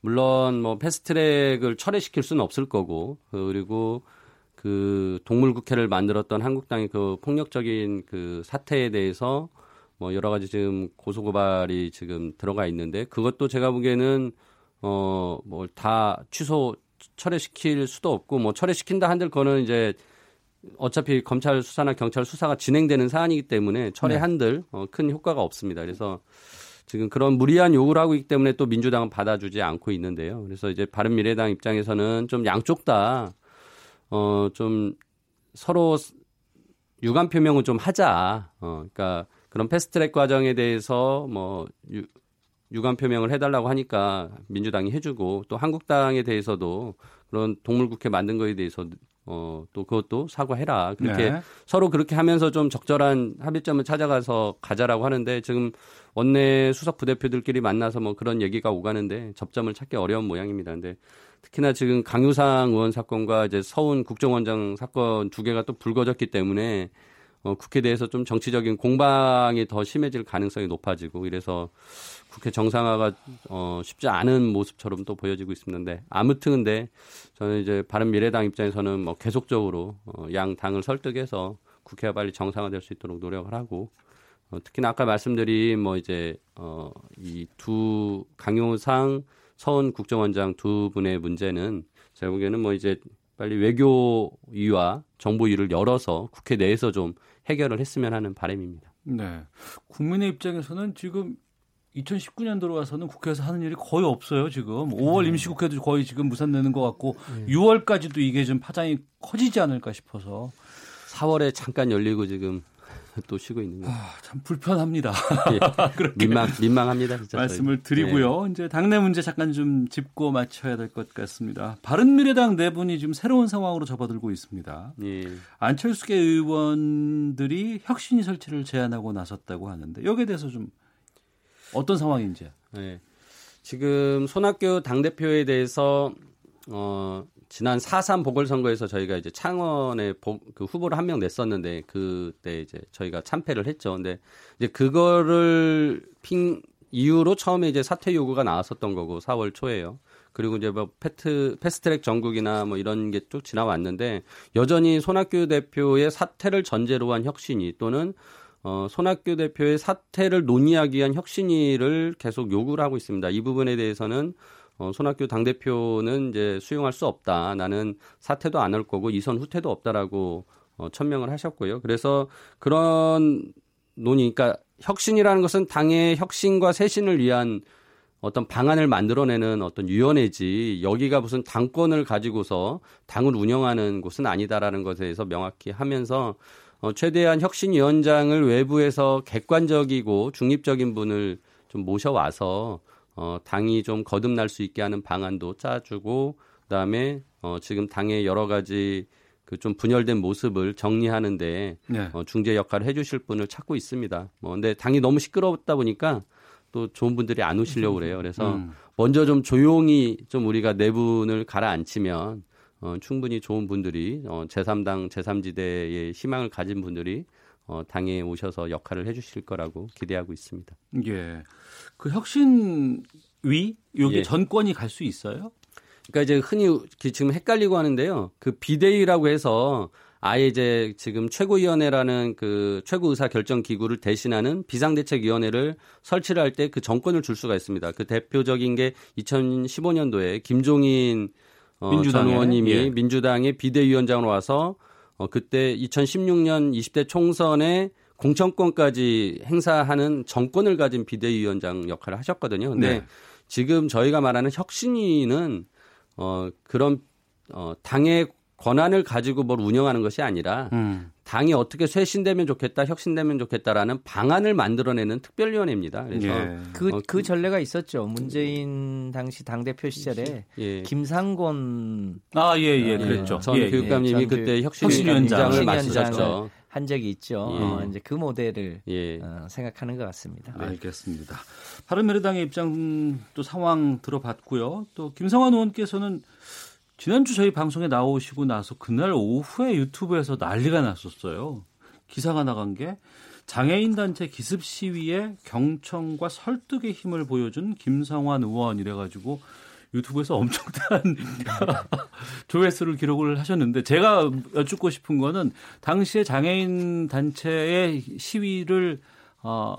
물론 뭐 패스트트랙을 철회시킬 수는 없을 거고 그리고 그 동물국회를 만들었던 한국당의 그 폭력적인 그 사태에 대해서 뭐 여러 가지 지금 고소고발이 지금 들어가 있는데 그것도 제가 보기에는 어뭘 다 취소 철회시킬 수도 없고 뭐 철회시킨다 한들 거는 이제 어차피 검찰 수사나 경찰 수사가 진행되는 사안이기 때문에 철회 네. 한들 어, 큰 효과가 없습니다. 그래서 지금 그런 무리한 요구를 하고 있기 때문에 또 민주당은 받아주지 않고 있는데요. 그래서 이제 바른미래당 입장에서는 좀 양쪽 다 어, 좀 서로 유감 표명을 좀 하자. 어, 그러니까 그런 패스트트랙 과정에 대해서 뭐 유, 유감 표명을 해달라고 하니까 민주당이 해주고 또 한국당에 대해서도 그런 동물국회 만든 거에 대해서 어, 또 그것도 사과해라. 그렇게 네. 서로 그렇게 하면서 좀 적절한 합의점을 찾아가서 가자라고 하는데 지금 원내 수석 부대표들끼리 만나서 뭐 그런 얘기가 오가는데 접점을 찾기 어려운 모양입니다. 근데 특히나 지금 강유상 의원 사건과 이제 서훈 국정원장 사건 두 개가 또 불거졌기 때문에 어, 국회 내에서 좀 정치적인 공방이 더 심해질 가능성이 높아지고 이래서 국회 정상화가 어, 쉽지 않은 모습처럼 또 보여지고 있습니다. 아무튼 근데 저는 이제 바른 미래당 입장에서는 뭐 계속적으로 어, 양 당을 설득해서 국회가 빨리 정상화될 수 있도록 노력을 하고 어, 특히나 아까 말씀드린 뭐 이제 어, 이 두 강효상 서훈 국정원장 두 분의 문제는 제가 보기에는 뭐 이제 빨리 외교 위와 정보위를 열어서 국회 내에서 좀 해결을 했으면 하는 바람입니다. 네. 국민의 입장에서는 지금 2019년 들어와서는 국회에서 하는 일이 거의 없어요, 지금. 5월 임시국회도 거의 지금 무산되는 것 같고, 6월까지도 이게 좀 파장이 커지지 않을까 싶어서. 4월에 잠깐 열리고 지금 또 쉬고 있는 거. 아, 참 불편합니다. 예. 민망 민망합니다. 진짜 말씀을 저희. 드리고요. 이제 당내 문제 잠깐 좀 짚고 맞춰야 될 것 같습니다. 바른미래당 내분이 지금 새로운 상황으로 접어들고 있습니다. 예. 안철수계 의원들이 혁신위 설치를 제안하고 나섰다고 하는데 여기에 대해서 좀 어떤 상황인지. 네. 지금 손학규 당 대표에 대해서 어 지난 4.3 보궐선거에서 저희가 이제 창원에 보, 그 후보를 한 명 냈었는데 그때 이제 저희가 참패를 했죠. 근데 이제 그거를 핑 이후로 처음에 이제 사퇴 요구가 나왔었던 거고 4월 초에요. 그리고 이제 뭐 패트 패스트트랙 전국이나 뭐 이런 게 쭉 지나왔는데 여전히 손학규 대표의 사퇴를 전제로 한 혁신이 또는 어, 손학규 대표의 사퇴를 논의하기 위한 혁신위를 계속 요구를 하고 있습니다. 이 부분에 대해서는 어, 손학규 당대표는 이제 수용할 수 없다. 나는 사퇴도 안 할 거고 이선 후퇴도 없다라고 어, 천명을 하셨고요. 그래서 그런 논의, 그러니까 혁신이라는 것은 당의 혁신과 쇄신을 위한 어떤 방안을 만들어내는 어떤 위원회지 여기가 무슨 당권을 가지고서 당을 운영하는 곳은 아니다라는 것에 대해서 명확히 하면서 어, 최대한 혁신위원장을 외부에서 객관적이고 중립적인 분을 좀 모셔와서 어, 당이 좀 거듭날 수 있게 하는 방안도 짜주고 그다음에 어, 지금 당의 여러 가지 그 좀 분열된 모습을 정리하는데 네. 어, 중재 역할을 해주실 분을 찾고 있습니다. 뭐 근데 당이 너무 시끄럽다 보니까 또 좋은 분들이 안 오시려고 그래요. 그래서 음. 먼저 좀 조용히 좀 우리가 내분을 가라앉히면 어, 충분히 좋은 분들이 어, 제3당 제3지대의 희망을 가진 분들이 어, 당에 오셔서 역할을 해주실 거라고 기대하고 있습니다. 예. 그 혁신위 여기 예. 전권이 갈 수 있어요? 그러니까 이제 흔히 지금 헷갈리고 하는데요. 그 비대위라고 해서 아예 이제 지금 최고위원회라는 그 최고 의사 결정 기구를 대신하는 비상대책위원회를 설치를 할 때 그 정권을 줄 수가 있습니다. 그 대표적인 게 2015년도에 김종인 어, 전 민주당의, 의원님이 예. 민주당의 비대위원장으로 와서 어, 그때 2016년 20대 총선에 공천권까지 행사하는 정권을 가진 비대위원장 역할을 하셨거든요. 근데 네. 지금 저희가 말하는 혁신위는 어, 그런 어, 당의 권한을 가지고 뭘 운영하는 것이 아니라 음. 당이 어떻게 쇄신되면 좋겠다, 혁신되면 좋겠다라는 방안을 만들어내는 특별위원회입니다. 그래서 예. 그, 어, 그 전례가 있었죠. 문재인 당시 당 대표 시절에 예. 김상곤 아, 예, 예, 예. 그랬죠. 전 예, 예. 교육감님이 예, 전 그때 혁신위원장을 맡으셨죠. 한 적이 있죠. 예. 어, 이제 그 모델을 예. 어, 생각하는 것 같습니다. 네. 알겠습니다. 바른미래당의 입장 또 상황 들어봤고요. 또 김성환 의원께서는 지난주 저희 방송에 나오시고 나서 그날 오후에 유튜브에서 난리가 났었어요. 기사가 나간 게 장애인 단체 기습 시위에 경청과 설득의 힘을 보여준 김성환 의원 이래 가지고 유튜브에서 엄청난 조회수를 기록을 하셨는데 제가 여쭙고 싶은 거는 당시에 장애인 단체의 시위를 어,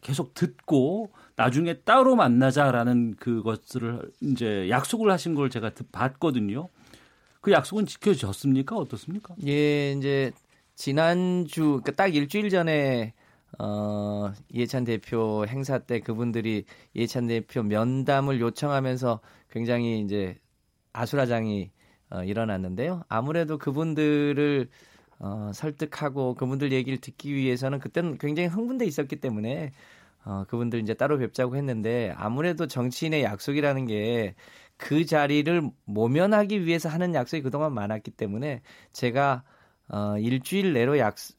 계속 듣고 나중에 따로 만나자라는 그것을 이제 약속을 하신 걸 제가 듣- 봤거든요. 그 약속은 지켜졌습니까? 어떻습니까? 예, 이제 지난주 그딱 일주일 전에 어 이해찬 대표 행사 때 그분들이 이해찬 대표 면담을 요청하면서 굉장히 이제 아수라장이 어, 일어났는데요. 아무래도 그분들을 어, 설득하고 그분들 얘기를 듣기 위해서는 그때는 굉장히 흥분돼 있었기 때문에 어, 그분들 이제 따로 뵙자고 했는데 아무래도 정치인의 약속이라는 게 그 자리를 모면하기 위해서 하는 약속이 그동안 많았기 때문에 제가 어, 일주일 내로 약속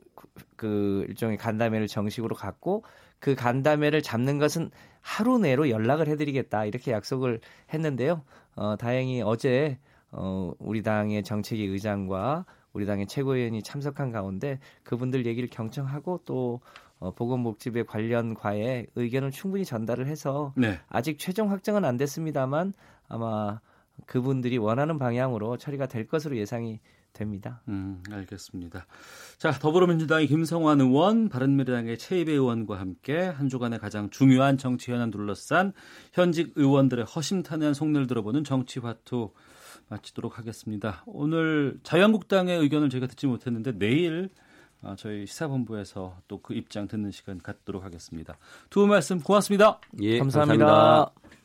그 일종의 간담회를 정식으로 갖고 그 간담회를 잡는 것은 하루 내로 연락을 해드리겠다 이렇게 약속을 했는데요. 어, 다행히 어제 어, 우리 당의 정책위 의장과 우리 당의 최고위원이 참석한 가운데 그분들 얘기를 경청하고 또 어, 보건복지부의 관련 과에 의견을 충분히 전달을 해서 네. 아직 최종 확정은 안 됐습니다만 아마 그분들이 원하는 방향으로 처리가 될 것으로 예상이 됩니다. 음, 알겠습니다. 자, 더불어민주당의 김성환 의원, 바른미래당의 최이배 의원과 함께 한 주간의 가장 중요한 정치 현안 둘러싼 현직 의원들의 허심탄회한 속내를 들어보는 정치화투 마치도록 하겠습니다. 오늘 자유한국당의 의견을 저희가 듣지 못했는데 내일 아, 저희 시사본부에서 또 그 입장 듣는 시간 갖도록 하겠습니다. 두 분 말씀 고맙습니다. 예, 감사합니다. 감사합니다.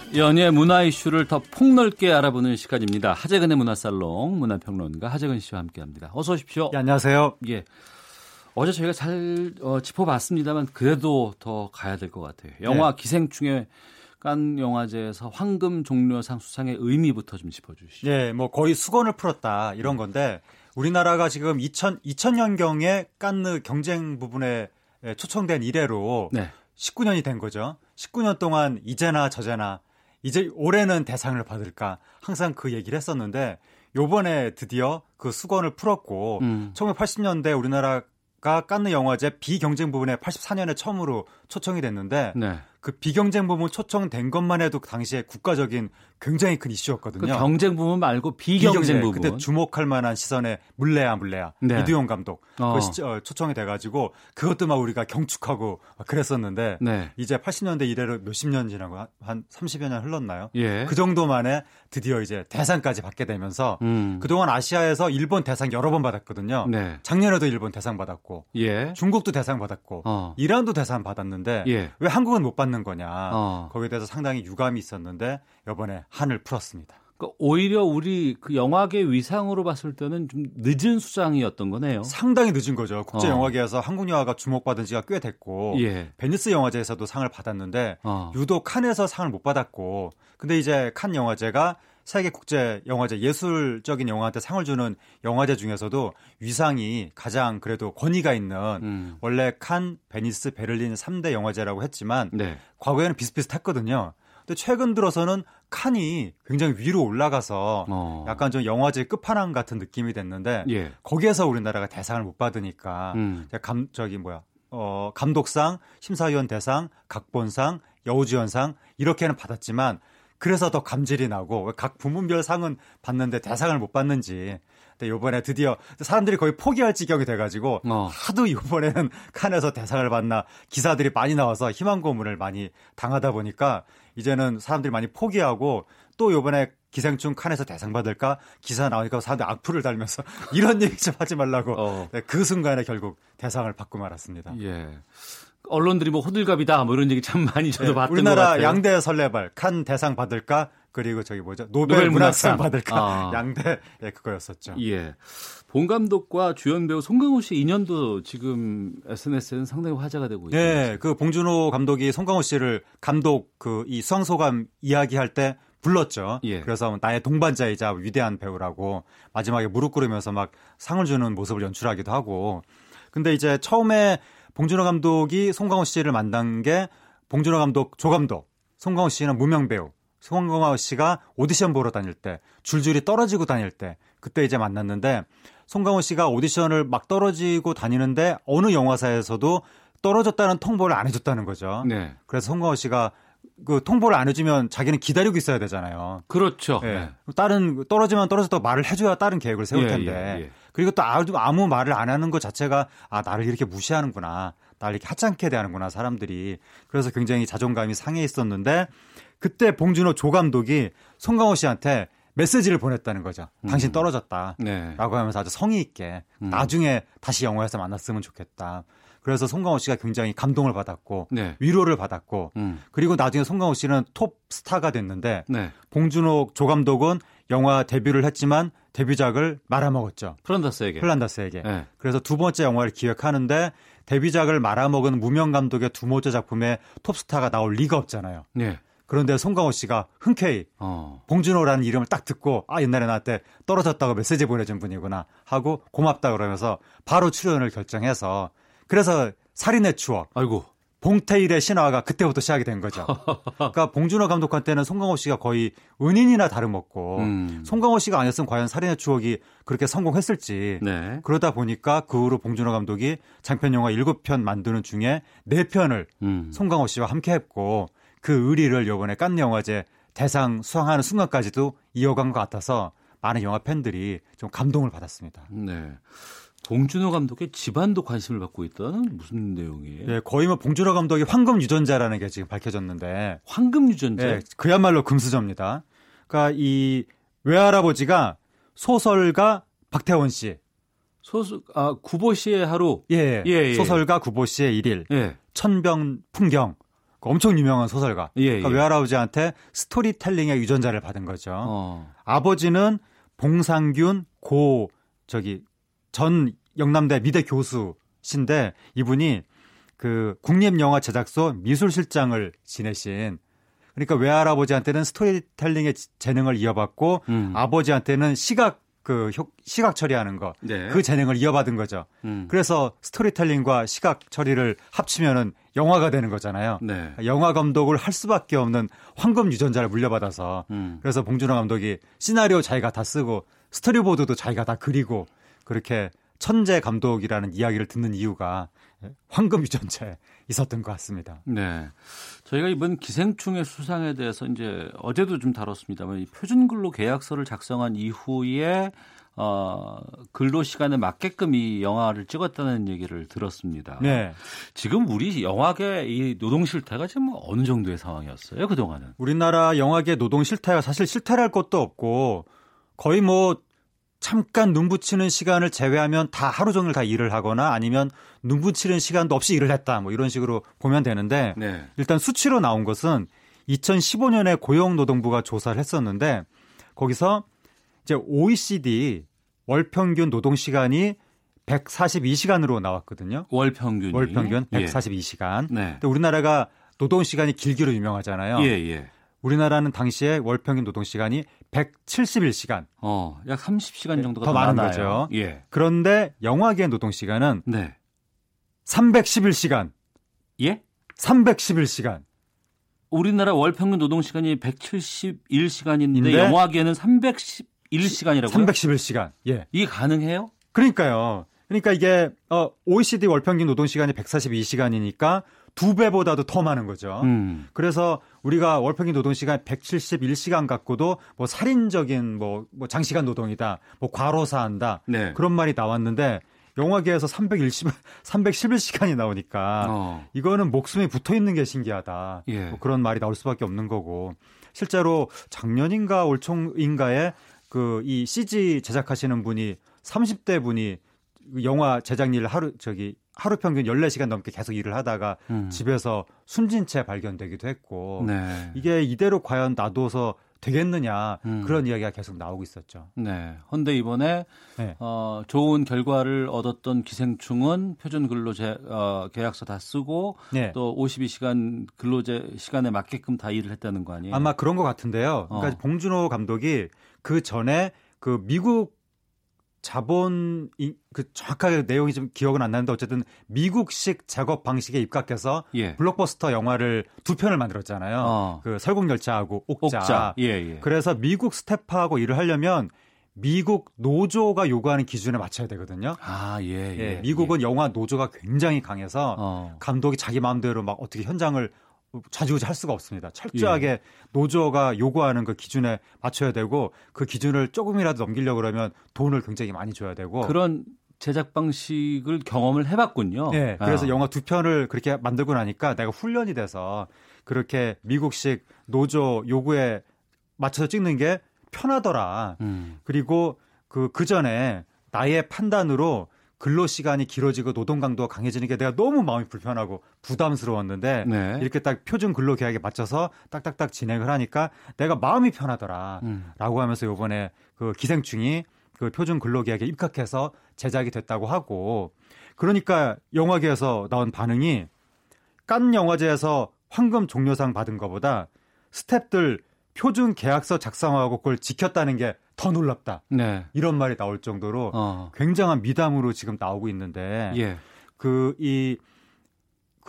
연예 문화 이슈를 더 폭넓게 알아보는 시간입니다. 하재근의 문화살롱 문화평론가 하재근 씨와 함께합니다. 어서 오십시오. 예, 안녕하세요. 예. 어제 저희가 잘 어, 짚어봤습니다만 그래도 더 가야 될 것 같아요. 영화 기생충의 깐 영화제에서 황금 종려상 수상의 의미부터 좀 짚어주시죠. 예, 뭐 거의 수건을 풀었다 이런 건데 우리나라가 지금 2000 2000년경에 깐느 경쟁 부분에 예, 초청된 이래로 네. 19년이 된 거죠. 19년 동안 이제나 저제나 이제 올해는 대상을 받을까 항상 그 얘기를 했었는데 요번에 드디어 그 수건을 풀었고 음. 1980년대 우리나라가 깐느 영화제 비경쟁 부분에 84년에 처음으로 초청이 됐는데 네. 그 비경쟁 부분 초청된 것만 해도 그 당시에 국가적인 굉장히 큰그 이슈였거든요. 경쟁 부분 말고 비경쟁 부분. 그때 주목할 만한 시선에 물레야 물레야 네. 이두용 감독 어. 그 시- 어, 초청이 돼가지고 그것도 막 우리가 경축하고 막 그랬었는데 네. 이제 80년대 이래로 몇십 년 지나고 한- 한 30여 년 흘렀나요? 예. 그 정도 만에 드디어 이제 대상까지 받게 되면서 음. 그동안 아시아에서 일본 대상 여러 번 받았거든요. 네. 작년에도 일본 대상 받았고 예. 중국도 대상 받았고 어. 이란도 대상 받았는데 예. 왜 한국은 못 받는 거냐 어. 거기에 대해서 상당히 유감이 있었는데 이번에 한을 풀었습니다. 그러니까 오히려 우리 그 영화계 위상으로 봤을 때는 좀 늦은 수상이었던 거네요. 상당히 늦은 거죠. 국제 어. 영화계에서 한국 영화가 주목받은 지가 꽤 됐고 예. 베니스 영화제에서도 상을 받았는데 어. 유독 칸에서 상을 못 받았고 근데 이제 칸 영화제가 세계 국제 영화제 예술적인 영화한테 상을 주는 영화제 중에서도 위상이 가장 그래도 권위가 있는 음. 원래 칸, 베니스, 베를린 3대 영화제라고 했지만 네. 과거에는 비슷비슷했거든요. 근데 최근 들어서는 칸이 굉장히 위로 올라가서 어. 약간 좀 영화제 끝판왕 같은 느낌이 됐는데 예. 거기에서 우리나라가 대상을 못 받으니까 음. 감 저기 뭐야 어 감독상, 심사위원 대상, 각본상, 여우주연상 이렇게는 받았지만 그래서 더 감질이 나고 왜각 부문별 상은 받는데 대상을 못 받는지. 근데 이번에 드디어 사람들이 거의 포기할 지경이 돼가지고 어. 하도 이번에는 칸에서 대상을 받나 기사들이 많이 나와서 희망 고문을 많이 당하다 보니까 이제는 사람들이 많이 포기하고 또 이번에 기생충 칸에서 대상 받을까 기사 나오니까 사람들이 악플을 달면서 이런 얘기 좀 하지 말라고 어. 네, 그 순간에 결국 대상을 받고 말았습니다. 예. 언론들이 뭐 호들갑이다 뭐 이런 얘기 참 많이 저도 네, 봤던 것 우리나라 같아요. 양대 설레발 칸 대상 받을까 그리고 저기 뭐죠 노벨, 노벨 문학상, 문학상. 받을까 아. 양대 예 그거였었죠. 예. 본 감독과 주연 배우 송강호 씨 인연도 지금 SNS에는 상당히 화제가 되고 있어요. 예, 그 봉준호 감독이 송강호 씨를 감독 그 이 수상소감 이야기할 때 불렀죠. 예. 그래서 나의 동반자이자 위대한 배우라고 마지막에 무릎 꿇으면서 막 상을 주는 모습을 연출하기도 하고. 근데 이제 처음에 봉준호 감독이 송강호 씨를 만난 게 봉준호 감독, 조 감독, 송강호 씨는 무명 배우. 송강호 씨가 오디션 보러 다닐 때, 줄줄이 떨어지고 다닐 때, 그때 이제 만났는데, 송강호 씨가 오디션을 막 떨어지고 다니는데, 어느 영화사에서도 떨어졌다는 통보를 안 해줬다는 거죠. 네. 그래서 송강호 씨가 그 통보를 안 해주면 자기는 기다리고 있어야 되잖아요. 그렇죠. 예. 네. 다른 떨어지면 떨어졌다고 말을 해줘야 다른 계획을 세울 예, 텐데. 예, 예. 그리고 또 아무, 말을 안 하는 것 자체가 아 나를 이렇게 무시하는구나, 나를 이렇게 하찮게 대하는구나 사람들이. 그래서 굉장히 자존감이 상해 있었는데 그때 봉준호 조 감독이 송강호 씨한테 메시지를 보냈다는 거죠. 당신 음. 떨어졌다. 네. 라고 하면서 아주 성의 있게 음. 나중에 다시 영화에서 만났으면 좋겠다. 그래서 송강호 씨가 굉장히 감동을 받았고 네. 위로를 받았고 음. 그리고 나중에 송강호 씨는 톱 스타가 됐는데 네. 봉준호 조 감독은 영화 데뷔를 했지만 데뷔작을 말아먹었죠. 플란다스에게. 플란다스에게. 네. 그래서 두 번째 영화를 기획하는데 데뷔작을 말아먹은 무명 감독의 두 번째 작품에 톱스타가 나올 리가 없잖아요. 네. 그런데 송강호 씨가 흔쾌히 어. 봉준호라는 이름을 딱 듣고 아 옛날에 나한테 떨어졌다고 메시지 보내준 분이구나 하고 고맙다 그러면서 바로 출연을 결정해서 그래서 살인의 추억 아이고. 봉태일의 신화가 그때부터 시작이 된 거죠. 그러니까 봉준호 감독한테는 송강호 씨가 거의 은인이나 다름없고 음. 송강호 씨가 아니었으면 과연 살인의 추억이 그렇게 성공했을지 네. 그러다 보니까 그 후로 봉준호 감독이 장편 영화 7편 만드는 중에 4편을 음. 송강호 씨와 함께 했고 그 의리를 요번에 깐느 영화제 대상 수상하는 순간까지도 이어간 것 같아서 많은 영화 팬들이 좀 감동을 받았습니다. 네. 봉준호 감독의 집안도 관심을 받고 있다는 무슨 내용이에요? 예, 거의 뭐 봉준호 감독이 황금 유전자라는 게 지금 밝혀졌는데 황금 유전자. 예, 그야말로 금수저입니다. 그러니까 이 외할아버지가 소설가 박태원 씨, 소수 아 구보 씨의 하루. 예, 예, 예. 소설가 구보 씨의 일일, 예. 천병 풍경, 그 엄청 유명한 소설가. 예, 그러니까 예. 외할아버지한테 스토리텔링의 유전자를 받은 거죠. 어. 아버지는 봉상균 고 저기 전 영남대 미대 교수신데 이분이 그 국립영화 제작소 미술실장을 지내신 그러니까 외할아버지한테는 스토리텔링의 지- 재능을 이어받고 음. 아버지한테는 시각 그 효- 시각 처리하는 거그 네. 재능을 이어받은 거죠. 음. 그래서 스토리텔링과 시각 처리를 합치면은 영화가 되는 거잖아요. 네. 영화 감독을 할 수밖에 없는 황금 유전자를 물려받아서 음. 그래서 봉준호 감독이 시나리오 자기가 다 쓰고 스토리보드도 자기가 다 그리고 그렇게 천재 감독이라는 이야기를 듣는 이유가 황금 유전자에 있었던 것 같습니다. 네. 저희가 이번 기생충의 수상에 대해서 이제 어제도 좀 다뤘습니다만 이 표준 근로 계약서를 작성한 이후에 어, 근로 시간에 맞게끔 이 영화를 찍었다는 얘기를 들었습니다. 네. 지금 우리 영화계 이 노동 실태가 지금 어느 정도의 상황이었어요? 그동안은. 우리나라 영화계 노동 실태가 사실 실태랄 것도 없고 거의 뭐 잠깐 눈 붙이는 시간을 제외하면 다 하루 종일 다 일을 하거나 아니면 눈 붙이는 시간도 없이 일을 했다 뭐 이런 식으로 보면 되는데 네. 일단 수치로 나온 것은 2015년에 고용노동부가 조사를 했었는데 거기서 이제 OECD 월 평균 노동 시간이 142시간으로 나왔거든요. 월 평균. 월 평균 예. 142시간. 네. 근데 우리나라가 노동 시간이 길기로 유명하잖아요. 예, 예. 우리나라는 당시에 월 평균 노동 시간이 171시간. 어, 약 30시간 정도가 더 더 많은 많아요. 거죠. 예. 그런데 영화계 노동 시간은 네. 311시간. 예? 311시간. 우리나라 월 평균 노동 시간이 171시간인데 네. 영화계는 311시간이라고요? 311시간. 예. 이게 가능해요? 그러니까요. 그러니까 이게 어 OECD 월 평균 노동 시간이 142시간이니까 두 배보다도 더 많은 거죠. 음. 그래서 우리가 월 평균 노동 시간 171시간 갖고도 뭐 살인적인 뭐, 뭐 장시간 노동이다. 뭐 과로사한다. 네. 그런 말이 나왔는데 영화계에서 310 311시간이 나오니까 어. 이거는 목숨이 붙어 있는 게 신기하다. 예. 뭐 그런 말이 나올 수밖에 없는 거고 실제로 작년인가 올총인가에 그 이 CG 제작하시는 분이 30대 분이 영화 제작 일 하루 저기 하루 평균 14시간 넘게 계속 일을 하다가 음. 집에서 숨진 채 발견되기도 했고 네. 이게 이대로 과연 놔둬서 되겠느냐 음. 그런 이야기가 계속 나오고 있었죠. 네. 헌데 이번에 네. 어, 좋은 결과를 얻었던 기생충은 표준 근로제 어, 계약서 다 쓰고 네. 또 52시간 근로제 시간에 맞게끔 다 일을 했다는 거 아니에요? 아마 그런 것 같은데요. 그러니까 어. 봉준호 감독이 그 전에 그 미국 자본 이- 그 정확하게 내용이 좀 기억은 안 나는데 어쨌든 미국식 작업 방식에 입각해서 예. 블록버스터 영화를 두 편을 만들었잖아요. 어. 그 설국열차하고 옥자. 옥자. 예, 예. 그래서 미국 스태프하고 일을 하려면 미국 노조가 요구하는 기준에 맞춰야 되거든요. 아, 예, 예. 예, 미국은 영화 노조가 굉장히 강해서 어. 감독이 자기 마음대로 막 어떻게 현장을 좌지우지 할 수가 없습니다. 철저하게 노조가 요구하는 그 기준에 맞춰야 되고 그 기준을 조금이라도 넘기려고 그러면 돈을 굉장히 많이 줘야 되고 그런 제작 방식을 경험을 해봤군요. 네, 그래서 아. 영화 두 편을 그렇게 만들고 나니까 내가 훈련이 돼서 그렇게 미국식 노조 요구에 맞춰서 찍는 게 편하더라. 음. 그리고 그, 그 전에 나의 판단으로 근로 시간이 길어지고 노동 강도가 강해지는 게 내가 너무 마음이 불편하고 부담스러웠는데 네. 이렇게 딱 표준 근로 계약에 맞춰서 딱딱딱 진행을 하니까 내가 마음이 편하더라. 음. 라고 하면서 요번에 그 기생충이 그 표준 근로 계약에 입각해서 제작이 됐다고 하고 그러니까 영화계에서 나온 반응이 깐 영화제에서 황금 종려상 받은 것보다 스탭들 표준 계약서 작성하고 그걸 지켰다는 게 더 놀랍다. 네. 이런 말이 나올 정도로 어. 굉장한 미담으로 지금 나오고 있는데 예. 그이그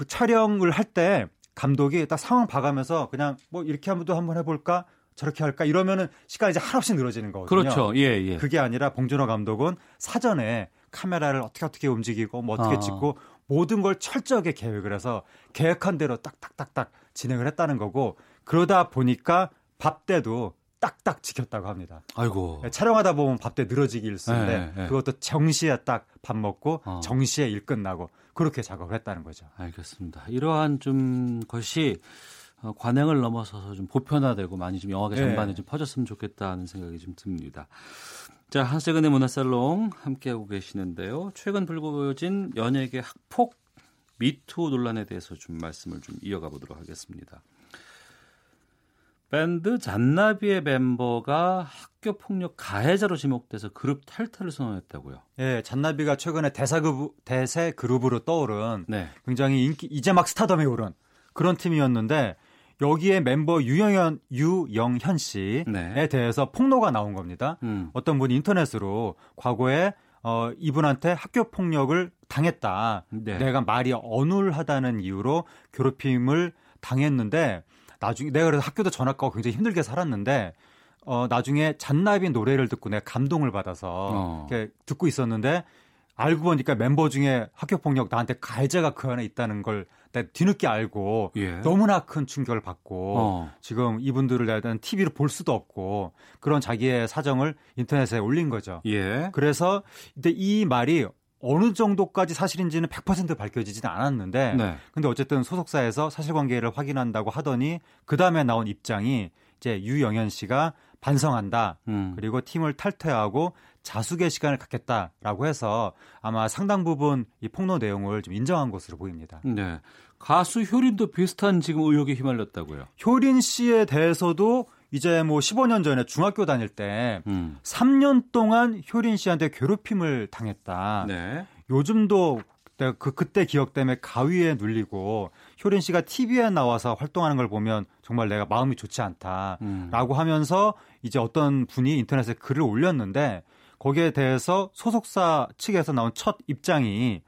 촬영을 할 때 감독이 딱 상황 봐가면서 그냥 뭐 이렇게 한번도 한번 해볼까 저렇게 할까 이러면은 시간이 이제 한없이 늘어지는 거거든요. 그렇죠. 예, 예. 그게 아니라 봉준호 감독은 사전에 카메라를 어떻게 어떻게 움직이고 뭐 어떻게 아. 찍고 모든 걸 철저하게 계획을 해서 계획한 대로 딱딱딱딱 진행을 했다는 거고 그러다 보니까 밥 때도 딱딱 지켰다고 합니다. 아이고. 네, 촬영하다 보면 밥 때 늘어지기 일수인데 네, 네. 그것도 정시에 딱 밥 먹고 어. 정시에 일 끝나고 그렇게 작업을 했다는 거죠. 알겠습니다. 이러한 좀 것이 어, 관행을 넘어서서 좀 보편화되고 많이 좀 영화계 네. 전반에 좀 퍼졌으면 좋겠다는 생각이 좀 듭니다. 자, 한세근의 문화살롱 함께하고 계시는데요. 최근 불거진 연예계 학폭 미투 논란에 대해서 좀 말씀을 좀 이어가 보도록 하겠습니다. 밴드 잔나비의 멤버가 학교 폭력 가해자로 지목돼서 그룹 탈퇴를 선언했다고요. 예, 잔나비가 최근에 대사 그룹, 대세 그룹으로 떠오른 네. 굉장히 인기 이제 막 스타덤에 오른 그런 팀이었는데 여기에 멤버 유영현 유영현 씨에 네. 대해서 폭로가 나온 겁니다. 음. 어떤 분이 인터넷으로 과거에 어, 이분한테 학교 폭력을 당했다. 네. 내가 말이 어눌하다는 이유로 괴롭힘을 당했는데 나중에 내가 그래서 학교도 전학 가고 굉장히 힘들게 살았는데 어, 나중에 잔나비 노래를 듣고 내가 감동을 받아서 어. 이렇게 듣고 있었는데 알고 보니까 멤버 중에 학교 폭력 나한테 가해자가 그 안에 있다는 걸 내가 뒤늦게 알고 예. 너무나 큰 충격을 받고 어. 지금 이분들을 내가 TV로 볼 수도 없고 그런 자기의 사정을 인터넷에 올린 거죠. 예. 그래서 근데 이 말이 어느 정도까지 사실인지는 100% 밝혀지지는 않았는데 네. 근데 어쨌든 소속사에서 사실관계를 확인한다고 하더니 그 다음에 나온 입장이 이제 유영현 씨가 반성한다. 음. 그리고 팀을 탈퇴하고 자숙의 시간을 갖겠다라고 해서 아마 상당 부분 이 폭로 내용을 좀 인정한 것으로 보입니다. 네. 가수 효린도 비슷한 지금 의혹에 휘말렸다고요. 효린 씨에 대해서도 이제 뭐 15년 전에 중학교 다닐 때 음. 3년 동안 효린 씨한테 괴롭힘을 당했다. 네. 요즘도 내가 그 그때 기억 때문에 가위에 눌리고 효린 씨가 TV에 나와서 활동하는 걸 보면 정말 내가 마음이 좋지 않다라고 음. 하면서 이제 어떤 분이 인터넷에 글을 올렸는데 거기에 대해서 소속사 측에서 나온 첫 입장이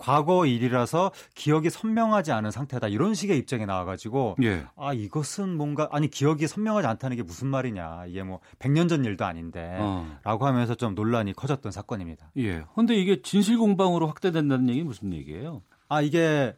과거 일이라서 기억이 선명하지 않은 상태다 이런 식의 입장이 나와가지고 예. 아 이것은 뭔가 아니 기억이 선명하지 않다는 게 무슨 말이냐 이게 뭐 100년 전 일도 아닌데 어. 라고 하면서 좀 논란이 커졌던 사건입니다. 예. 근데 이게 진실 공방으로 확대된다는 얘기 무슨 얘기예요? 아 이게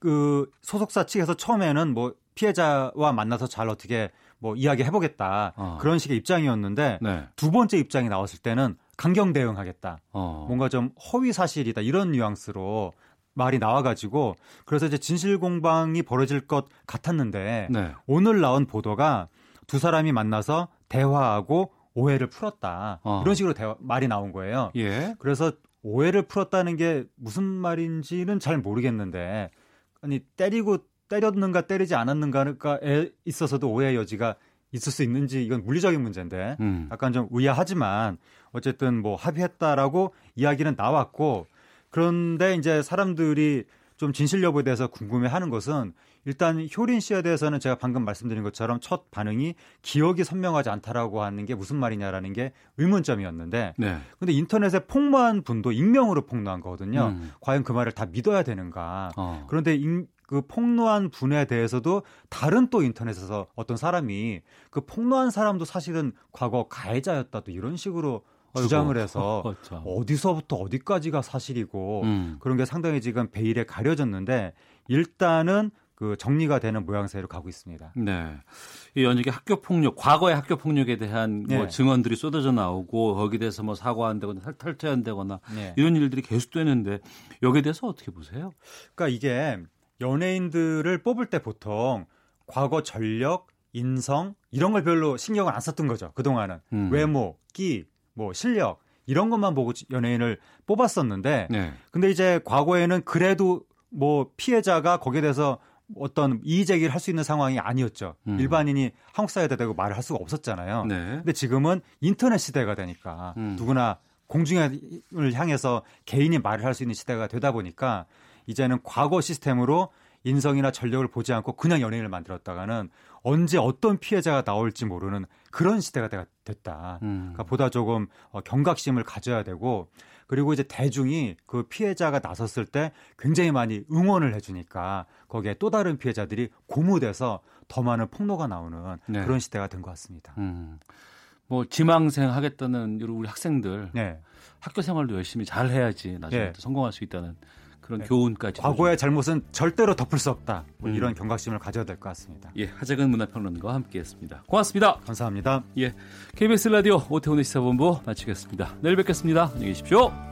그 소속사 측에서 처음에는 뭐 피해자와 만나서 잘 어떻게 뭐 이야기 해보겠다 어. 그런 식의 입장이었는데 네. 두 번째 입장이 나왔을 때는 강경 대응하겠다 어. 뭔가 좀 허위 사실이다 이런 뉘앙스로 말이 나와가지고 그래서 이제 진실 공방이 벌어질 것 같았는데 네. 오늘 나온 보도가 두 사람이 만나서 대화하고 오해를 풀었다 어. 이런 식으로 대화, 말이 나온 거예요. 예. 그래서 오해를 풀었다는 게 무슨 말인지는 잘 모르겠는데 아니 때리고 때렸는가 때리지 않았는가에 있어서도 오해 여지가 있을 수 있는지 이건 물리적인 문제인데 음. 약간 좀 의아하지만 어쨌든 뭐 합의했다라고 이야기는 나왔고 그런데 이제 사람들이 좀 진실 여부에 대해서 궁금해하는 것은 일단 효린 씨에 대해서는 제가 방금 말씀드린 것처럼 첫 반응이 기억이 선명하지 않다라고 하는 게 무슨 말이냐라는 게 의문점이었는데 네. 근데 인터넷에 폭로한 분도 익명으로 폭로한 거거든요. 음. 과연 그 말을 다 믿어야 되는가? 어. 그런데 인- 그 폭로한 분에 대해서도 다른 또 인터넷에서 어떤 사람이 그 폭로한 사람도 사실은 과거 가해자였다 또 이런 식으로 아이고. 주장을 해서 어, 참. 어디서부터 어디까지가 사실이고 음. 그런 게 상당히 지금 베일에 가려졌는데 일단은 그 정리가 되는 모양새로 가고 있습니다. 네. 이 연예계 학교 폭력, 과거의 학교 폭력에 대한 뭐 네. 증언들이 쏟아져 나오고 거기에 대해서 뭐 사과한다거나 탈- 탈퇴한다거나 네. 이런 일들이 계속되는데 여기에 대해서 어떻게 보세요? 그러니까 이게 연예인들을 뽑을 때 보통 과거 전력, 인성 이런 걸 별로 신경을 안 썼던 거죠. 그동안은 음. 외모, 끼, 뭐 실력 이런 것만 보고 연예인을 뽑았었는데 네. 근데 이제 과거에는 그래도 뭐 피해자가 거기에 대해서 어떤 이의 제기를 할 수 있는 상황이 아니었죠. 음. 일반인이 한국 사회에 대고 말을 할 수가 없었잖아요. 네. 근데 지금은 인터넷 시대가 되니까 음. 누구나 공중을 향해서 개인이 말을 할 수 있는 시대가 되다 보니까 이제는 과거 시스템으로 인성이나 전력을 보지 않고 그냥 연예인을 만들었다가는 언제 어떤 피해자가 나올지 모르는 그런 시대가 되- 됐다. 음. 그러니까 보다 조금 어, 경각심을 가져야 되고 그리고 이제 대중이 그 피해자가 나섰을 때 굉장히 많이 응원을 해주니까 거기에 또 다른 피해자들이 고무돼서 더 많은 폭로가 나오는 네. 그런 시대가 된 것 같습니다. 음. 뭐 지망생 하겠다는 우리 학생들 네. 학교 생활도 열심히 잘 해야지 나중에 네. 또 성공할 수 있다는 그런 네. 교훈까지 과거의 잘못은 절대로 덮을 수 없다. 뭐 음. 이런 경각심을 가져야 될 것 같습니다. 예, 하재근 문화평론가와 함께했습니다. 고맙습니다. 감사합니다. 예, KBS 라디오 오태훈의 시사본부 마치겠습니다. 내일 뵙겠습니다. 안녕히 계십시오.